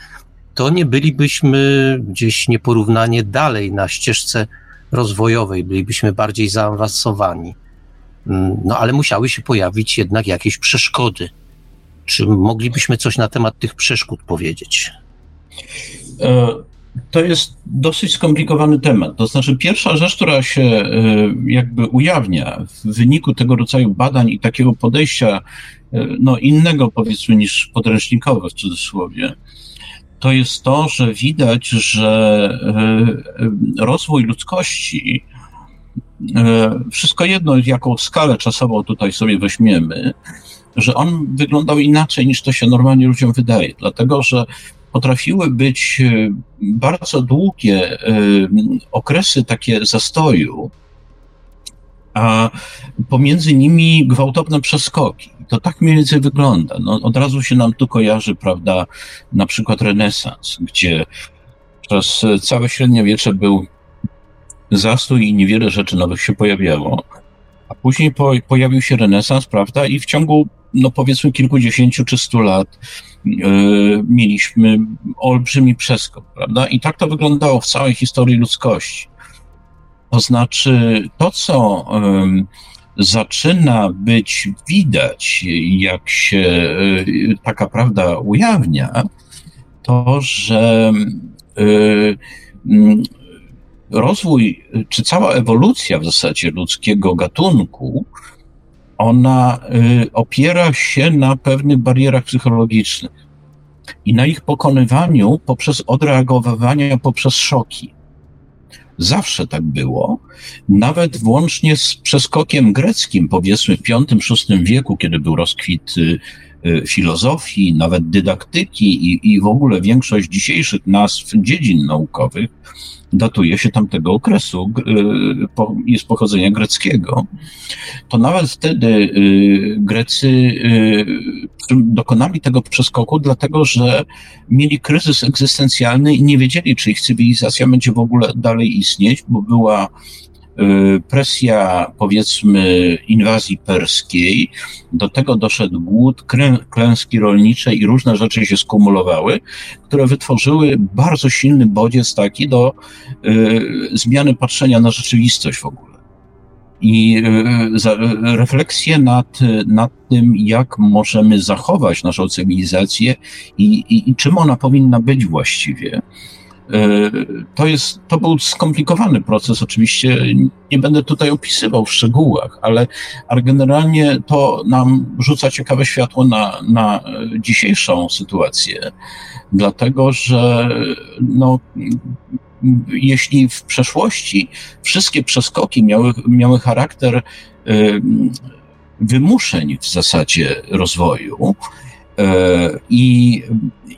to nie bylibyśmy gdzieś nieporównanie dalej na ścieżce rozwojowej, bylibyśmy bardziej zaawansowani. No ale musiały się pojawić jednak jakieś przeszkody. Czy moglibyśmy coś na temat tych przeszkód powiedzieć? E, to jest dosyć skomplikowany temat. To znaczy, pierwsza rzecz, która się e, jakby ujawnia w wyniku tego rodzaju badań i takiego podejścia, e, no innego powiedzmy niż podręcznikowe w cudzysłowie, to jest to, że widać, że rozwój ludzkości, wszystko jedno, jaką skalę czasową tutaj sobie weźmiemy, że on wyglądał inaczej niż to się normalnie ludziom wydaje, dlatego że potrafiły być e, bardzo długie e, okresy takie zastoju, a pomiędzy nimi gwałtowne przeskoki. To tak mniej więcej wygląda. No, od razu się nam tu kojarzy, prawda, na przykład renesans, gdzie przez całe średniowiecze był zastój i niewiele rzeczy nowych się pojawiało. A później po, pojawił się renesans, prawda, i w ciągu, no powiedzmy, kilkudziesięciu czy stu lat yy, mieliśmy olbrzymi przeskok, prawda? I tak to wyglądało w całej historii ludzkości. To znaczy, to co yy, zaczyna być widać, jak się yy, taka prawda ujawnia, to, że rozwój, czy cała ewolucja w zasadzie ludzkiego gatunku, ona y, opiera się na pewnych barierach psychologicznych i na ich pokonywaniu poprzez odreagowywanie poprzez szoki. Zawsze tak było, nawet włącznie z przeskokiem greckim, powiedzmy w V-VI wieku, kiedy był rozkwit filozofii, nawet dydaktyki i, i w ogóle większość dzisiejszych nazw dziedzin naukowych datuje się tamtego okresu, jest pochodzenia greckiego, to nawet wtedy Grecy dokonali tego przeskoku, dlatego że mieli kryzys egzystencjalny i nie wiedzieli, czy ich cywilizacja będzie w ogóle dalej istnieć, bo była Y, presja, powiedzmy, inwazji perskiej, do tego doszedł głód, klęski rolnicze i różne rzeczy się skumulowały, które wytworzyły bardzo silny bodziec taki do y, zmiany patrzenia na rzeczywistość w ogóle. I y, refleksję nad, nad tym, jak możemy zachować naszą cywilizację i, i, i czym ona powinna być właściwie, E, to, jest, to był skomplikowany proces, oczywiście nie będę tutaj opisywał w szczegółach, ale, ale generalnie to nam rzuca ciekawe światło na, na dzisiejszą sytuację, dlatego że no, jeśli w przeszłości wszystkie przeskoki miały, miały charakter e, wymuszeń w zasadzie rozwoju, e, i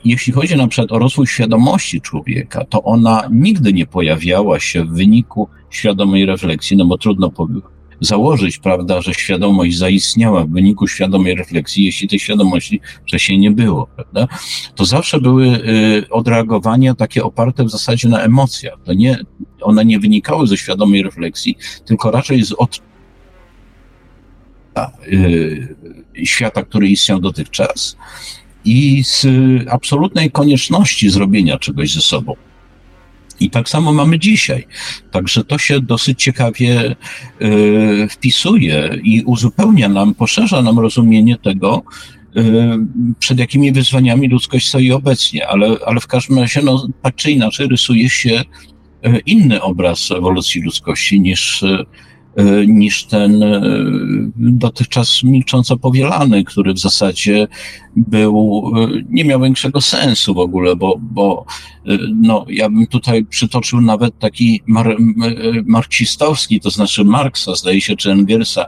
jeśli chodzi na przykład o rozwój świadomości człowieka, to ona nigdy nie pojawiała się w wyniku świadomej refleksji, no bo trudno założyć, prawda, że świadomość zaistniała w wyniku świadomej refleksji, jeśli tej świadomości wcześniej nie było, prawda? To zawsze były y, odreagowania takie oparte w zasadzie na emocjach. To nie, one nie wynikały ze świadomej refleksji, tylko raczej z od y, świata, który istniał dotychczas i z absolutnej konieczności zrobienia czegoś ze sobą. I tak samo mamy dzisiaj. Także to się dosyć ciekawie y, wpisuje i uzupełnia nam, poszerza nam rozumienie tego, y, przed jakimi wyzwaniami ludzkość stoi obecnie, ale, ale w każdym razie, no, tak czy inaczej, rysuje się y, inny obraz ewolucji ludzkości niż niż ten e, dotychczas milcząco powielany, który w zasadzie był, e, nie miał większego sensu w ogóle, bo, bo no, ja bym tutaj przytoczył nawet taki mar, marksistowski, to znaczy Marksa, zdaje się, czy Engelsa,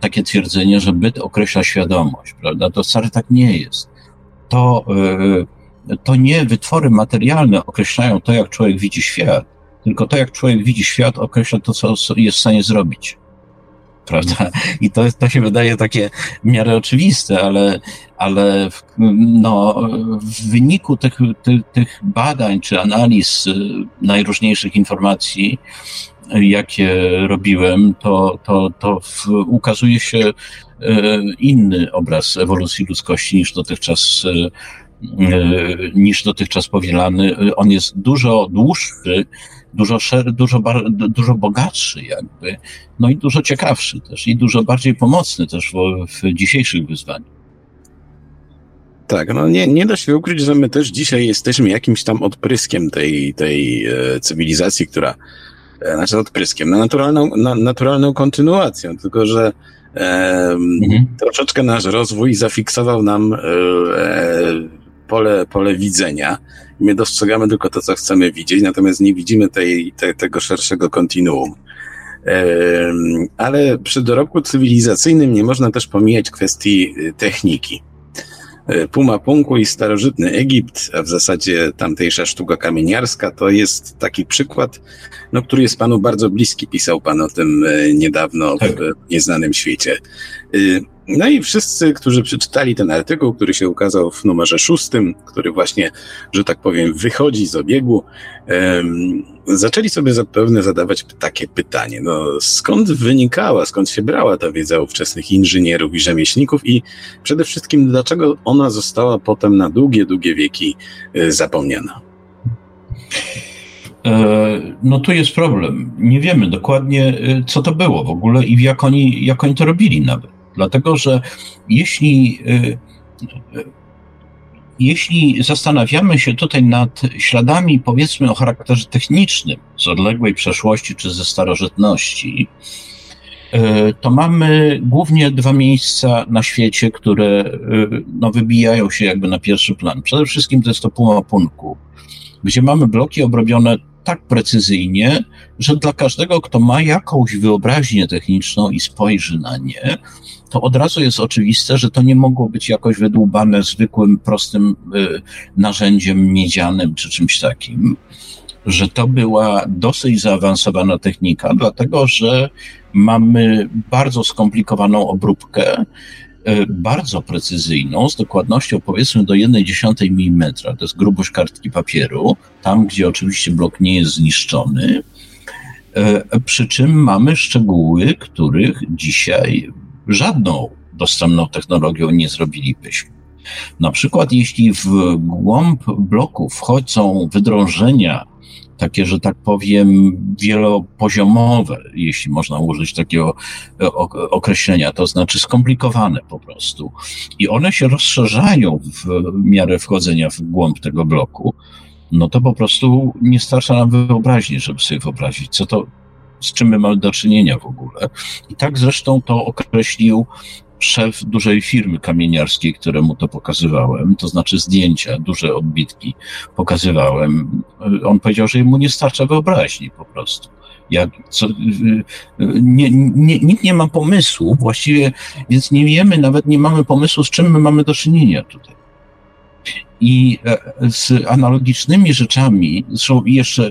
takie twierdzenie, że byt określa świadomość, prawda? To wcale tak nie jest. To, to nie wytwory materialne określają to, jak człowiek widzi świat, tylko to, jak człowiek widzi świat, określa to, co jest w stanie zrobić. Prawda? I to, to się wydaje takie w miarę oczywiste, ale, ale w, no, w wyniku tych, tych, tych badań czy analiz y, najróżniejszych informacji, jakie robiłem, to, to, to w, ukazuje się y, inny obraz ewolucji ludzkości niż dotychczas y, niż dotychczas powielany. On jest dużo dłuższy, dużo, szer, dużo, bar, dużo bogatszy jakby, no i dużo ciekawszy też i dużo bardziej pomocny też w, w dzisiejszych wyzwaniach. Tak, no nie, nie da się ukryć, że my też dzisiaj jesteśmy jakimś tam odpryskiem tej, tej e, cywilizacji, która, e, znaczy odpryskiem, no naturalną, na, naturalną kontynuacją, tylko że e, mhm. troszeczkę nasz rozwój zafiksował nam e, e pole, pole widzenia. My dostrzegamy tylko to, co chcemy widzieć, natomiast nie widzimy tej, te, tego szerszego kontinuum. Ale przy dorobku cywilizacyjnym nie można też pomijać kwestii y, techniki. E, Puma Punku i starożytny Egipt, a w zasadzie tamtejsza sztuka kamieniarska, to jest taki przykład, no, który jest panu bardzo bliski. Pisał pan o tym e, niedawno tak. w nieznanym świecie. No i wszyscy, którzy przeczytali ten artykuł, który się ukazał w numerze szóstym, który właśnie, że tak powiem, wychodzi z obiegu, um, zaczęli sobie zapewne zadawać takie pytanie, no skąd wynikała, skąd się brała ta wiedza ówczesnych inżynierów i rzemieślników i przede wszystkim dlaczego ona została potem na długie, długie wieki y, zapomniana? E, no tu jest problem. Nie wiemy dokładnie, y, co to było w ogóle i jak oni, jak oni to robili nawet. Dlatego, że jeśli, y, y, jeśli zastanawiamy się tutaj nad śladami, powiedzmy o charakterze technicznym z odległej przeszłości czy ze starożytności, y, to mamy głównie dwa miejsca na świecie, które no, wybijają się jakby na pierwszy plan. Przede wszystkim to jest to Puma Punku, gdzie mamy bloki obrobione tak precyzyjnie, że dla każdego, kto ma jakąś wyobraźnię techniczną i spojrzy na nie, to od razu jest oczywiste, że to nie mogło być jakoś wydłubane zwykłym, prostym y, narzędziem miedzianym czy czymś takim, że to była dosyć zaawansowana technika, dlatego że mamy bardzo skomplikowaną obróbkę, y, bardzo precyzyjną, z dokładnością powiedzmy do 1,1 mm, to jest grubość kartki papieru, tam gdzie oczywiście blok nie jest zniszczony, y, przy czym mamy szczegóły, których dzisiaj żadną dostępną technologią nie zrobilibyśmy. Na przykład, jeśli w głąb bloku wchodzą wydrążenia, takie, że tak powiem, wielopoziomowe, jeśli można użyć takiego e, określenia, to znaczy skomplikowane po prostu, i one się rozszerzają w miarę wchodzenia w głąb tego bloku, no to po prostu nie starcza nam wyobraźni, żeby sobie wyobrazić, co to, z czym my mamy do czynienia w ogóle. I tak zresztą to określił szef dużej firmy kamieniarskiej, któremu to pokazywałem, to znaczy zdjęcia, duże odbitki pokazywałem. On powiedział, że mu nie starcza wyobraźni po prostu. Jak, co, nie, nie, nikt nie ma pomysłu, właściwie, więc nie wiemy, nawet nie mamy pomysłu, z czym my mamy do czynienia tutaj. I e, z analogicznymi rzeczami, zresztą jeszcze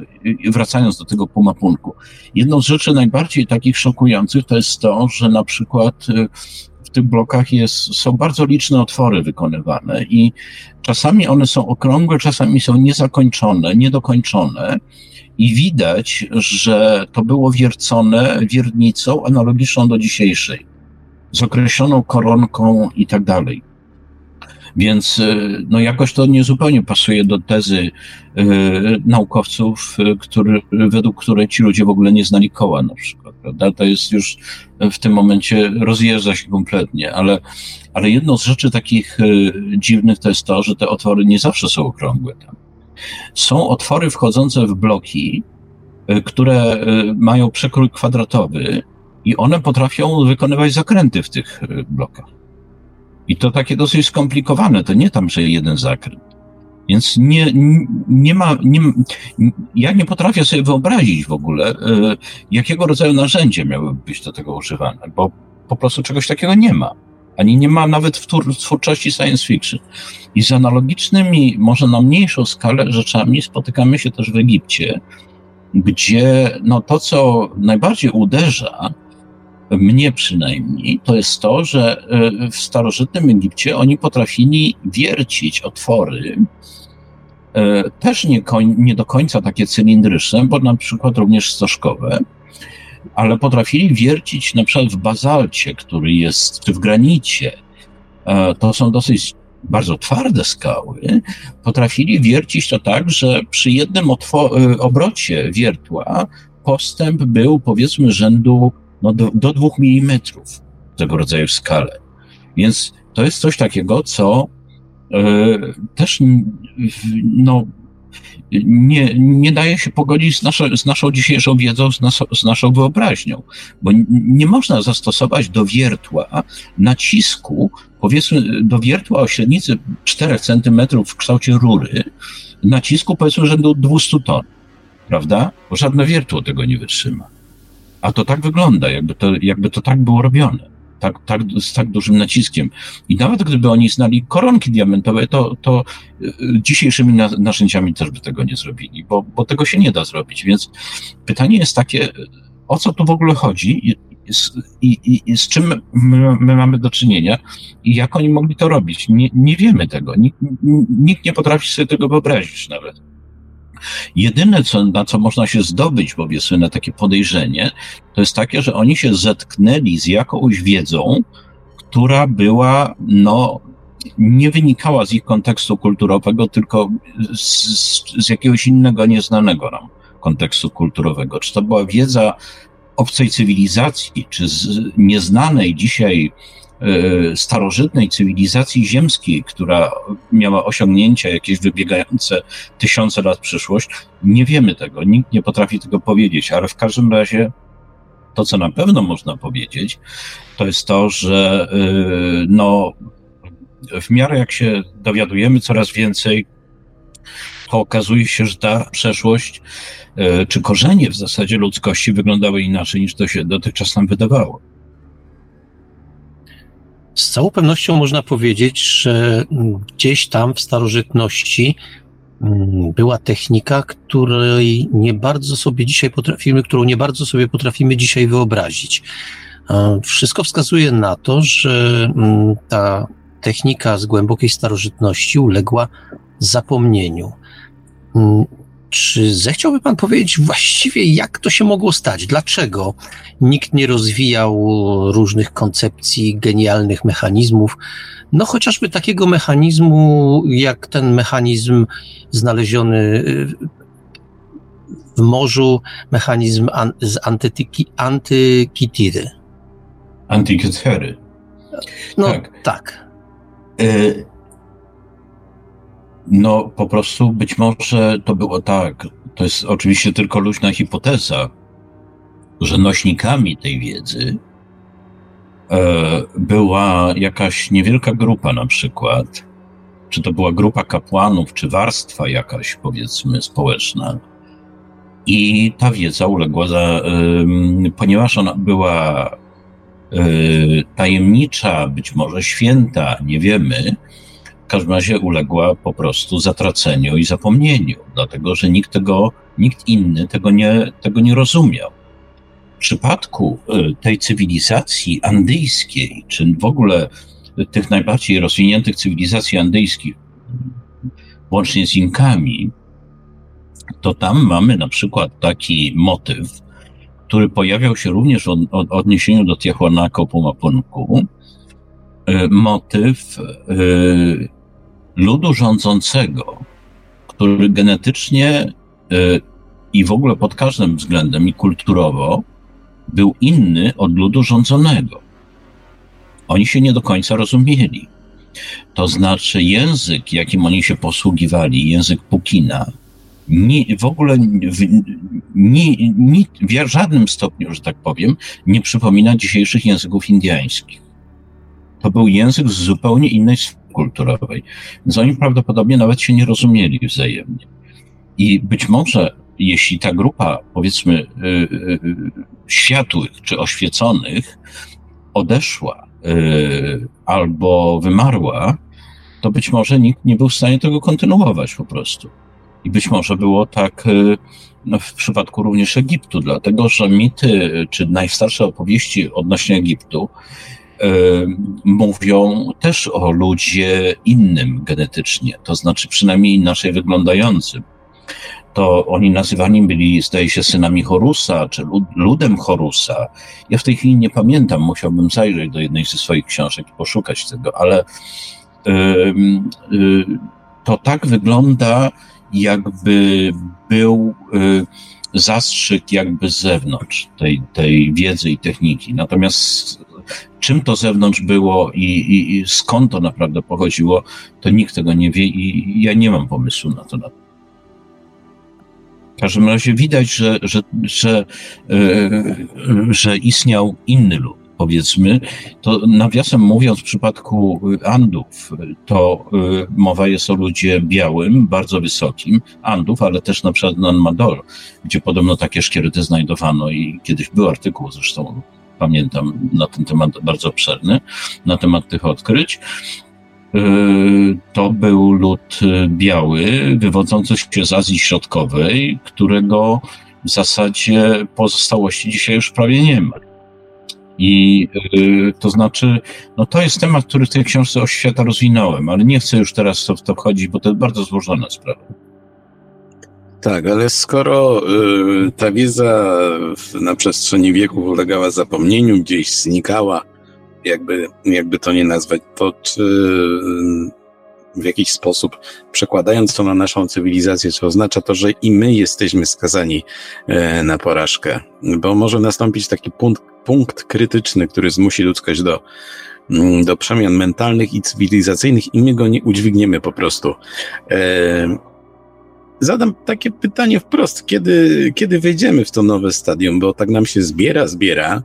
wracając do tego pumapunku, jedną z rzeczy najbardziej takich szokujących to jest to, że na przykład e, w tych blokach jest, są bardzo liczne otwory wykonywane i czasami one są okrągłe, czasami są niezakończone, niedokończone i widać, że to było wiercone wiernicą analogiczną do dzisiejszej, z określoną koronką i tak dalej. Więc y, no jakoś to niezupełnie pasuje do tezy y, naukowców, y, który, według której ci ludzie w ogóle nie znali koła na przykład, prawda? To jest już w tym momencie rozjeżdża się kompletnie, ale, ale jedną z rzeczy takich dziwnych to jest to, że te otwory nie zawsze są okrągłe tam. Są otwory wchodzące w bloki, które mają przekrój kwadratowy i one potrafią wykonywać zakręty w tych blokach. I to takie dosyć skomplikowane, to nie tam, że jeden zakręt. Więc nie, nie ma, nie, ja nie potrafię sobie wyobrazić w ogóle, e, jakiego rodzaju narzędzie miałyby być do tego używane, bo po prostu czegoś takiego nie ma. Ani nie ma nawet w twórczości science fiction. I z analogicznymi, może na mniejszą skalę rzeczami spotykamy się też w Egipcie, gdzie no to, co najbardziej uderza, mnie przynajmniej, to jest to, że e, w starożytnym Egipcie oni potrafili wiercić otwory, e, też nie, nie do końca takie cylindryczne, bo na przykład również stożkowe, ale potrafili wiercić na przykład w bazalcie, który jest, czy w granicie. E, to są dosyć bardzo twarde skały, potrafili wiercić to tak, że przy jednym obrocie wiertła postęp był powiedzmy rzędu no do, do dwóch milimetrów tego rodzaju skalę. Więc to jest coś takiego, co e, też no, nie, nie daje się pogodzić z, naszo, z naszą dzisiejszą wiedzą, z, naso, z naszą wyobraźnią, bo nie można zastosować do wiertła nacisku, powiedzmy do wiertła o średnicy 4 cm w kształcie rury, nacisku powiedzmy rzędu 200 ton, prawda? Bo żadne wiertło tego nie wytrzyma. A to tak wygląda, jakby to, jakby to tak było robione. Tak, tak, z tak dużym naciskiem. I nawet gdyby oni znali koronki diamentowe, to, to y, dzisiejszymi narzędziami też by tego nie zrobili, bo, bo tego się nie da zrobić. Więc pytanie jest takie, o co tu w ogóle chodzi i, i, i, i z czym my, my, mamy do czynienia i jak oni mogli to robić. Nie, nie wiemy tego. Nikt, nikt nie potrafi sobie tego wyobrazić nawet. Jedyne, co, na co można się zdobyć, powiedzmy, na takie podejrzenie, to jest takie, że oni się zetknęli z jakąś wiedzą, która była, no, nie wynikała z ich kontekstu kulturowego, tylko z, z jakiegoś innego, nieznanego nam kontekstu kulturowego. Czy to była wiedza obcej cywilizacji, czy z nieznanej dzisiaj starożytnej cywilizacji ziemskiej, która miała osiągnięcia jakieś wybiegające tysiące lat przyszłość, nie wiemy tego, nikt nie potrafi tego powiedzieć, ale w każdym razie to, co na pewno można powiedzieć, to jest to, że e, no, w miarę jak się dowiadujemy coraz więcej, to okazuje się, że ta przeszłość, e, czy korzenie w zasadzie ludzkości wyglądały inaczej niż to się dotychczas nam wydawało. Z całą pewnością można powiedzieć, że gdzieś tam w starożytności mm, była technika, której nie bardzo sobie dzisiaj potrafimy, którą nie bardzo sobie potrafimy dzisiaj wyobrazić. Wszystko wskazuje na to, że mm, ta technika z głębokiej starożytności uległa zapomnieniu. Czy zechciałby Pan powiedzieć właściwie, jak to się mogło stać? Dlaczego nikt nie rozwijał różnych koncepcji, genialnych mechanizmów? No, chociażby takiego mechanizmu, jak ten mechanizm znaleziony y, w morzu, mechanizm an, z antykitiry. Antykitiry. No, tak. tak. Y no, po prostu być może to było tak. To jest oczywiście tylko luźna hipoteza, że nośnikami tej wiedzy e, była jakaś niewielka grupa, na przykład, czy to była grupa kapłanów, czy warstwa jakaś, powiedzmy, społeczna. I ta wiedza uległa za, ponieważ ona była e, tajemnicza, być może święta, nie wiemy, każdym razie uległa po prostu zatraceniu i zapomnieniu, dlatego że nikt tego, nikt inny tego nie, tego nie rozumiał. W przypadku y, tej cywilizacji andyjskiej, czy w ogóle tych najbardziej rozwiniętych cywilizacji andyjskich, łącznie z Inkami, to tam mamy na przykład taki motyw, który pojawiał się również w odniesieniu do Tiahuanaco Pumapunku, y, motyw y, ludu rządzącego, który genetycznie e, i w ogóle pod każdym względem i kulturowo był inny od ludu rządzonego. Oni się nie do końca rozumieli. To znaczy język, jakim oni się posługiwali, język Pukina, nie, w ogóle w, nie, nie, w żadnym stopniu, że tak powiem, nie przypomina dzisiejszych języków indyjskich. To był język z zupełnie innej kulturowej. Więc oni prawdopodobnie nawet się nie rozumieli wzajemnie. I być może, jeśli ta grupa, powiedzmy, y, y, y, światłych czy oświeconych odeszła albo wymarła, to być może nikt nie był w stanie tego kontynuować po prostu. I być może było tak no, w przypadku również Egiptu, dlatego że mity, czy najstarsze opowieści odnośnie Egiptu mówią też o ludzie innym genetycznie, to znaczy przynajmniej inaczej wyglądającym. To oni nazywani byli, zdaje się, synami Horusa, czy ludem Horusa. Ja w tej chwili nie pamiętam, musiałbym zajrzeć do jednej ze swoich książek i poszukać tego, ale to tak wygląda, jakby był y, zastrzyk jakby z zewnątrz tej, tej wiedzy i techniki. Natomiast czym to zewnątrz było i, i, i, skąd to naprawdę pochodziło, to nikt tego nie wie i ja nie mam pomysłu na to. W każdym razie widać, że, że, że, yy, że istniał inny lud, powiedzmy. To nawiasem mówiąc, w przypadku Andów, to yy, mowa jest o ludzie białym, bardzo wysokim, Andów, ale też na przykład Nan Madol, gdzie podobno takie szkielety znajdowano i kiedyś był artykuł zresztą pamiętam na ten temat bardzo obszerny, na temat tych odkryć. Y, to był lud biały, wywodzący się z Azji Środkowej, którego w zasadzie pozostałości dzisiaj już prawie nie ma. I y, to znaczy, no to jest temat, który w tej książce o świata rozwinąłem, ale nie chcę już teraz w to wchodzić, bo to jest bardzo złożona sprawa. Tak, ale skoro y, ta wiedza na przestrzeni wieków ulegała zapomnieniu, gdzieś znikała, jakby, jakby to nie nazwać, to czy y, w jakiś sposób przekładając to na naszą cywilizację, czy oznacza to, że i my jesteśmy skazani y, na porażkę? Bo może nastąpić taki punkt, punkt krytyczny, który zmusi ludzkość do, mm, do przemian mentalnych i cywilizacyjnych i my go nie udźwigniemy po prostu. Y, zadam takie pytanie wprost, kiedy, kiedy wejdziemy w to nowe stadium, bo tak nam się zbiera, zbiera,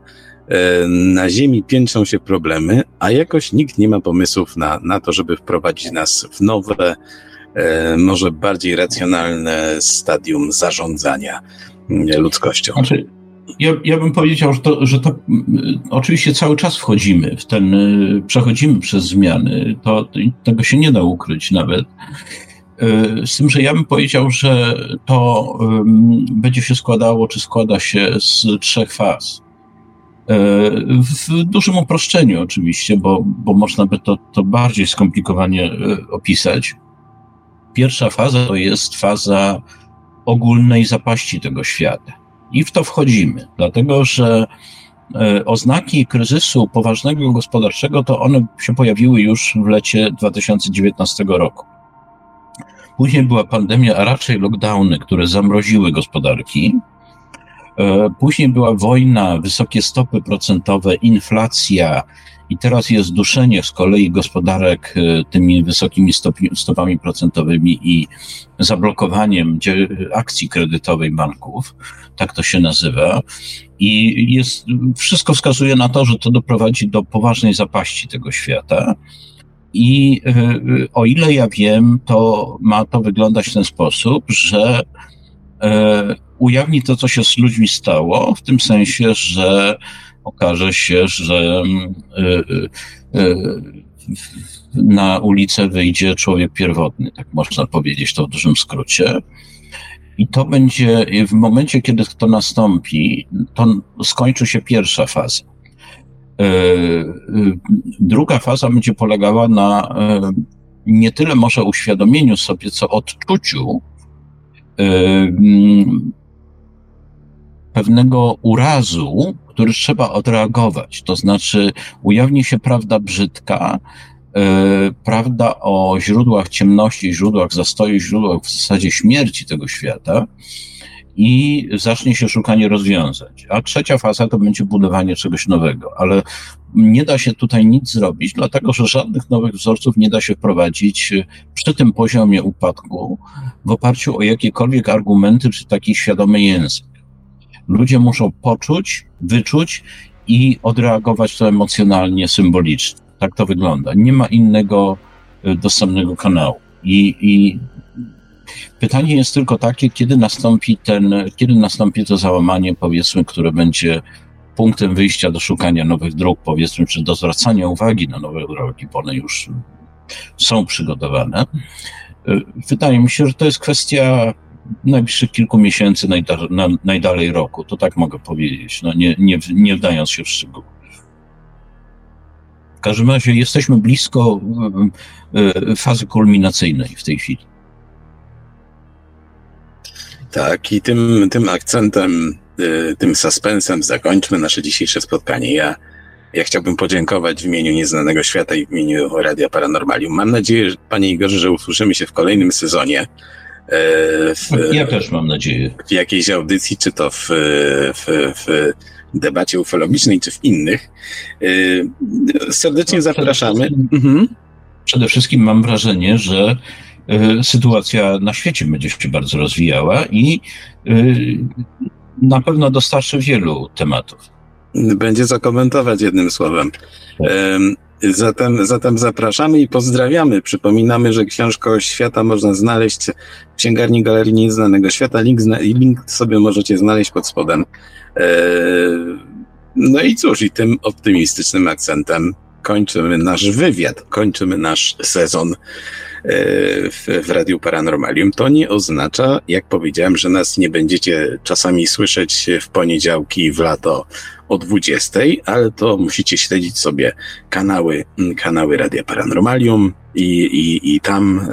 e, na ziemi piętrzą się problemy, a jakoś nikt nie ma pomysłów na, na to, żeby wprowadzić nas w nowe, e, może bardziej racjonalne stadium zarządzania ludzkością. Znaczy, ja, ja bym powiedział, że to, że to oczywiście cały czas wchodzimy w ten, przechodzimy przez zmiany, to, tego się nie da ukryć nawet. Z tym, że ja bym powiedział, że to będzie się składało, czy składa się z trzech faz. W dużym uproszczeniu oczywiście, bo, bo można by to, to bardziej skomplikowanie opisać. Pierwsza faza to jest faza ogólnej zapaści tego świata. I w to wchodzimy, dlatego że e, oznaki kryzysu poważnego gospodarczego to one się pojawiły już w lecie 2019 roku. Później była pandemia, a raczej lockdowny, które zamroziły gospodarki. E, później była wojna, wysokie stopy procentowe, inflacja, i teraz jest duszenie z kolei gospodarek e, tymi wysokimi stopami procentowymi i zablokowaniem akcji kredytowej banków, tak to się nazywa. I jest, wszystko wskazuje na to, że to doprowadzi do poważnej zapaści tego świata. I e, o ile ja wiem, to ma to wyglądać w ten sposób, że e, ujawni to, co się z ludźmi stało, w tym sensie, że okaże się, że y, y, na ulicę wyjdzie człowiek pierwotny, tak można powiedzieć to w dużym skrócie. I to będzie w momencie, kiedy to nastąpi, to skończy się pierwsza faza. Druga faza będzie polegała na nie tyle może uświadomieniu sobie, co odczuciu pewnego urazu, który trzeba odreagować. To znaczy, ujawni się prawda brzydka, prawda o źródłach ciemności, źródłach zastoju, źródłach w zasadzie śmierci tego świata i zacznie się szukanie rozwiązań. A trzecia faza to będzie budowanie czegoś nowego, ale nie da się tutaj nic zrobić, dlatego że żadnych nowych wzorców nie da się wprowadzić przy tym poziomie upadku w oparciu o jakiekolwiek argumenty czy taki świadomy język. Ludzie muszą poczuć, wyczuć i odreagować to emocjonalnie, symbolicznie. Tak to wygląda. Nie ma innego e, dostępnego kanału. I, i pytanie jest tylko takie, kiedy nastąpi ten, kiedy nastąpi to załamanie, powiedzmy, które będzie punktem wyjścia do szukania nowych dróg, powiedzmy, czy do zwracania uwagi na nowe drogi, bo one już są przygotowane. Wydaje mi się, że to jest kwestia najbliższych kilku miesięcy, najda, na, najdalej roku. To tak mogę powiedzieć, no nie, nie, nie wdając się w szczegóły. W każdym razie jesteśmy blisko e, e, fazy kulminacyjnej w tej chwili. Tak, i tym, tym akcentem, e, tym suspensem zakończmy nasze dzisiejsze spotkanie. Ja, ja chciałbym podziękować w imieniu Nieznanego Świata i w imieniu Radia Paranormalium. Mam nadzieję, Panie Igorze, że usłyszymy się w kolejnym sezonie. E, w, ja też mam nadzieję. W jakiejś audycji, czy to w, w, w debacie ufologicznej, czy w innych. E, serdecznie no, zapraszamy. Przede wszystkim, mhm. przede wszystkim mam wrażenie, że sytuacja na świecie będzie się bardzo rozwijała i na pewno dostarczy wielu tematów. Będzie co komentować jednym słowem. Tak. Zatem, zatem zapraszamy i pozdrawiamy. Przypominamy, że książkę świata można znaleźć w księgarni Galerii Nieznanego Świata. Link, link sobie możecie znaleźć pod spodem. Eee, no i cóż, i tym optymistycznym akcentem kończymy nasz wywiad, kończymy nasz sezon e, w, w Radiu Paranormalium. To nie oznacza, jak powiedziałem, że nas nie będziecie czasami słyszeć w poniedziałki w lato o 20, ale to musicie śledzić sobie kanały, kanały Radia Paranormalium i, i, i tam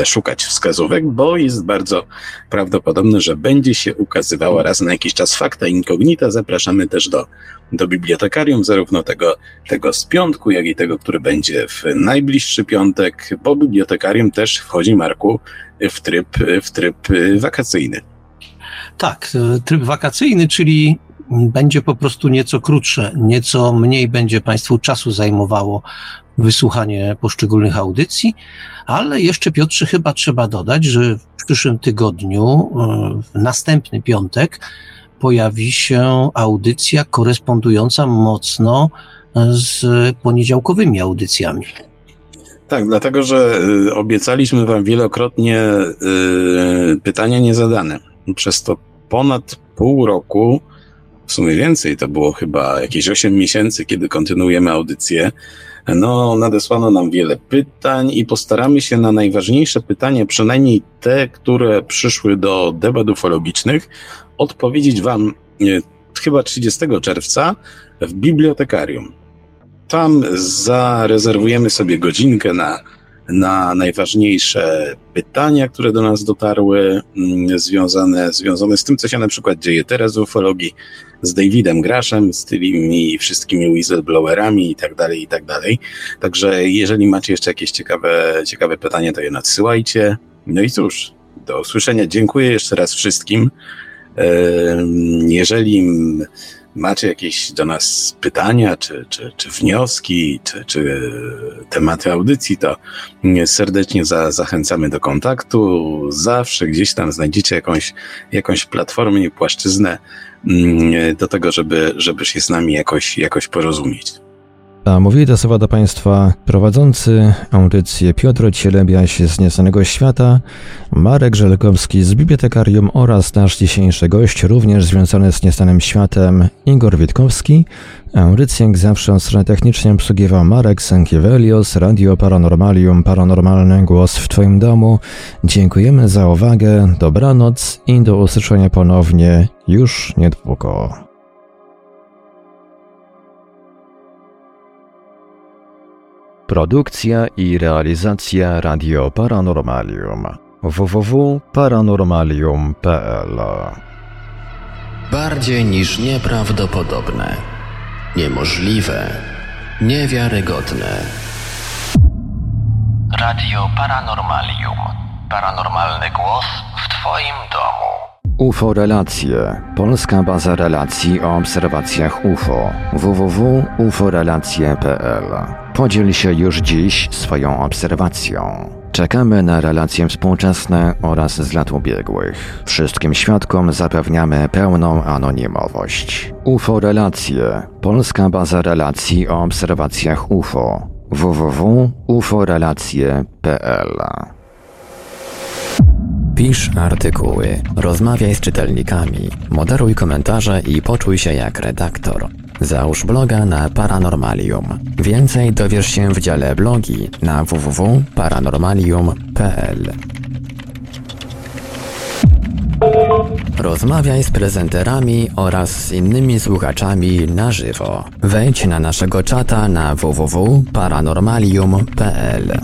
e, szukać wskazówek, bo jest bardzo prawdopodobne, że będzie się ukazywała raz na jakiś czas fakta incognita. Zapraszamy też do, do bibliotekarium, zarówno tego, tego z piątku, jak i tego, który będzie w najbliższy piątek, bo bibliotekarium też wchodzi, Marku, w tryb, w tryb wakacyjny. Tak, tryb wakacyjny, czyli będzie po prostu nieco krótsze, nieco mniej będzie Państwu czasu zajmowało wysłuchanie poszczególnych audycji, ale jeszcze Piotrze chyba trzeba dodać, że w przyszłym tygodniu, e, w następny piątek, pojawi się audycja korespondująca mocno z poniedziałkowymi audycjami. Tak, dlatego że y, obiecaliśmy Wam wielokrotnie y, pytania niezadane. Przez to ponad pół roku, w sumie więcej, to było chyba jakieś 8 miesięcy, kiedy kontynuujemy audycję. No, nadesłano nam wiele pytań i postaramy się na najważniejsze pytanie, przynajmniej te, które przyszły do debat ufologicznych, odpowiedzieć Wam y, chyba 30 czerwca w bibliotekarium. Tam zarezerwujemy sobie godzinkę na, na najważniejsze pytania, które do nas dotarły, mm, związane, związane z tym, co się na przykład dzieje teraz w ufologii, z Davidem Graszem, z tymi wszystkimi whistleblowerami i tak dalej, i tak dalej. Także jeżeli macie jeszcze jakieś ciekawe, ciekawe pytania, to je nadsyłajcie. No i cóż, do usłyszenia. Dziękuję jeszcze raz wszystkim. Jeżeli macie jakieś do nas pytania, czy, czy, czy wnioski, czy, czy tematy audycji, to serdecznie za, zachęcamy do kontaktu. Zawsze gdzieś tam znajdziecie jakąś, jakąś platformę płaszczyznę mm, do tego, żeby, żeby się z nami jakoś, jakoś porozumieć. A mówili te słowa do Państwa prowadzący audycję Piotr Cielebiaś z Nieznanego Świata, Marek Żelkowski z Bibliotekarium oraz nasz dzisiejszy gość, również związany z Nieznanym Światem, Igor Witkowski. Audycję jak zawsze od strony technicznej obsługiwał Marek Sankiewelios, Radio Paranormalium, Paranormalny Głos w Twoim domu. Dziękujemy za uwagę, dobranoc i do usłyszenia ponownie już niedługo. Produkcja i realizacja Radio Paranormalium www.paranormalium.pl Bardziej niż nieprawdopodobne, niemożliwe, niewiarygodne. Radio Paranormalium. Paranormalny głos w Twoim domu. UFO Relacje. Polska baza relacji o obserwacjach UFO. www.uforelacje.pl Podziel się już dziś swoją obserwacją. Czekamy na relacje współczesne oraz z lat ubiegłych. Wszystkim świadkom zapewniamy pełną anonimowość. UFO Relacje. Polska baza relacji o obserwacjach UFO. www.uforelacje.pl Pisz artykuły, rozmawiaj z czytelnikami, moderuj komentarze i poczuj się jak redaktor. Załóż bloga na Paranormalium. Więcej dowiesz się w dziale blogi na www.paranormalium.pl. Rozmawiaj z prezenterami oraz z innymi słuchaczami na żywo. Wejdź na naszego czata na www.paranormalium.pl.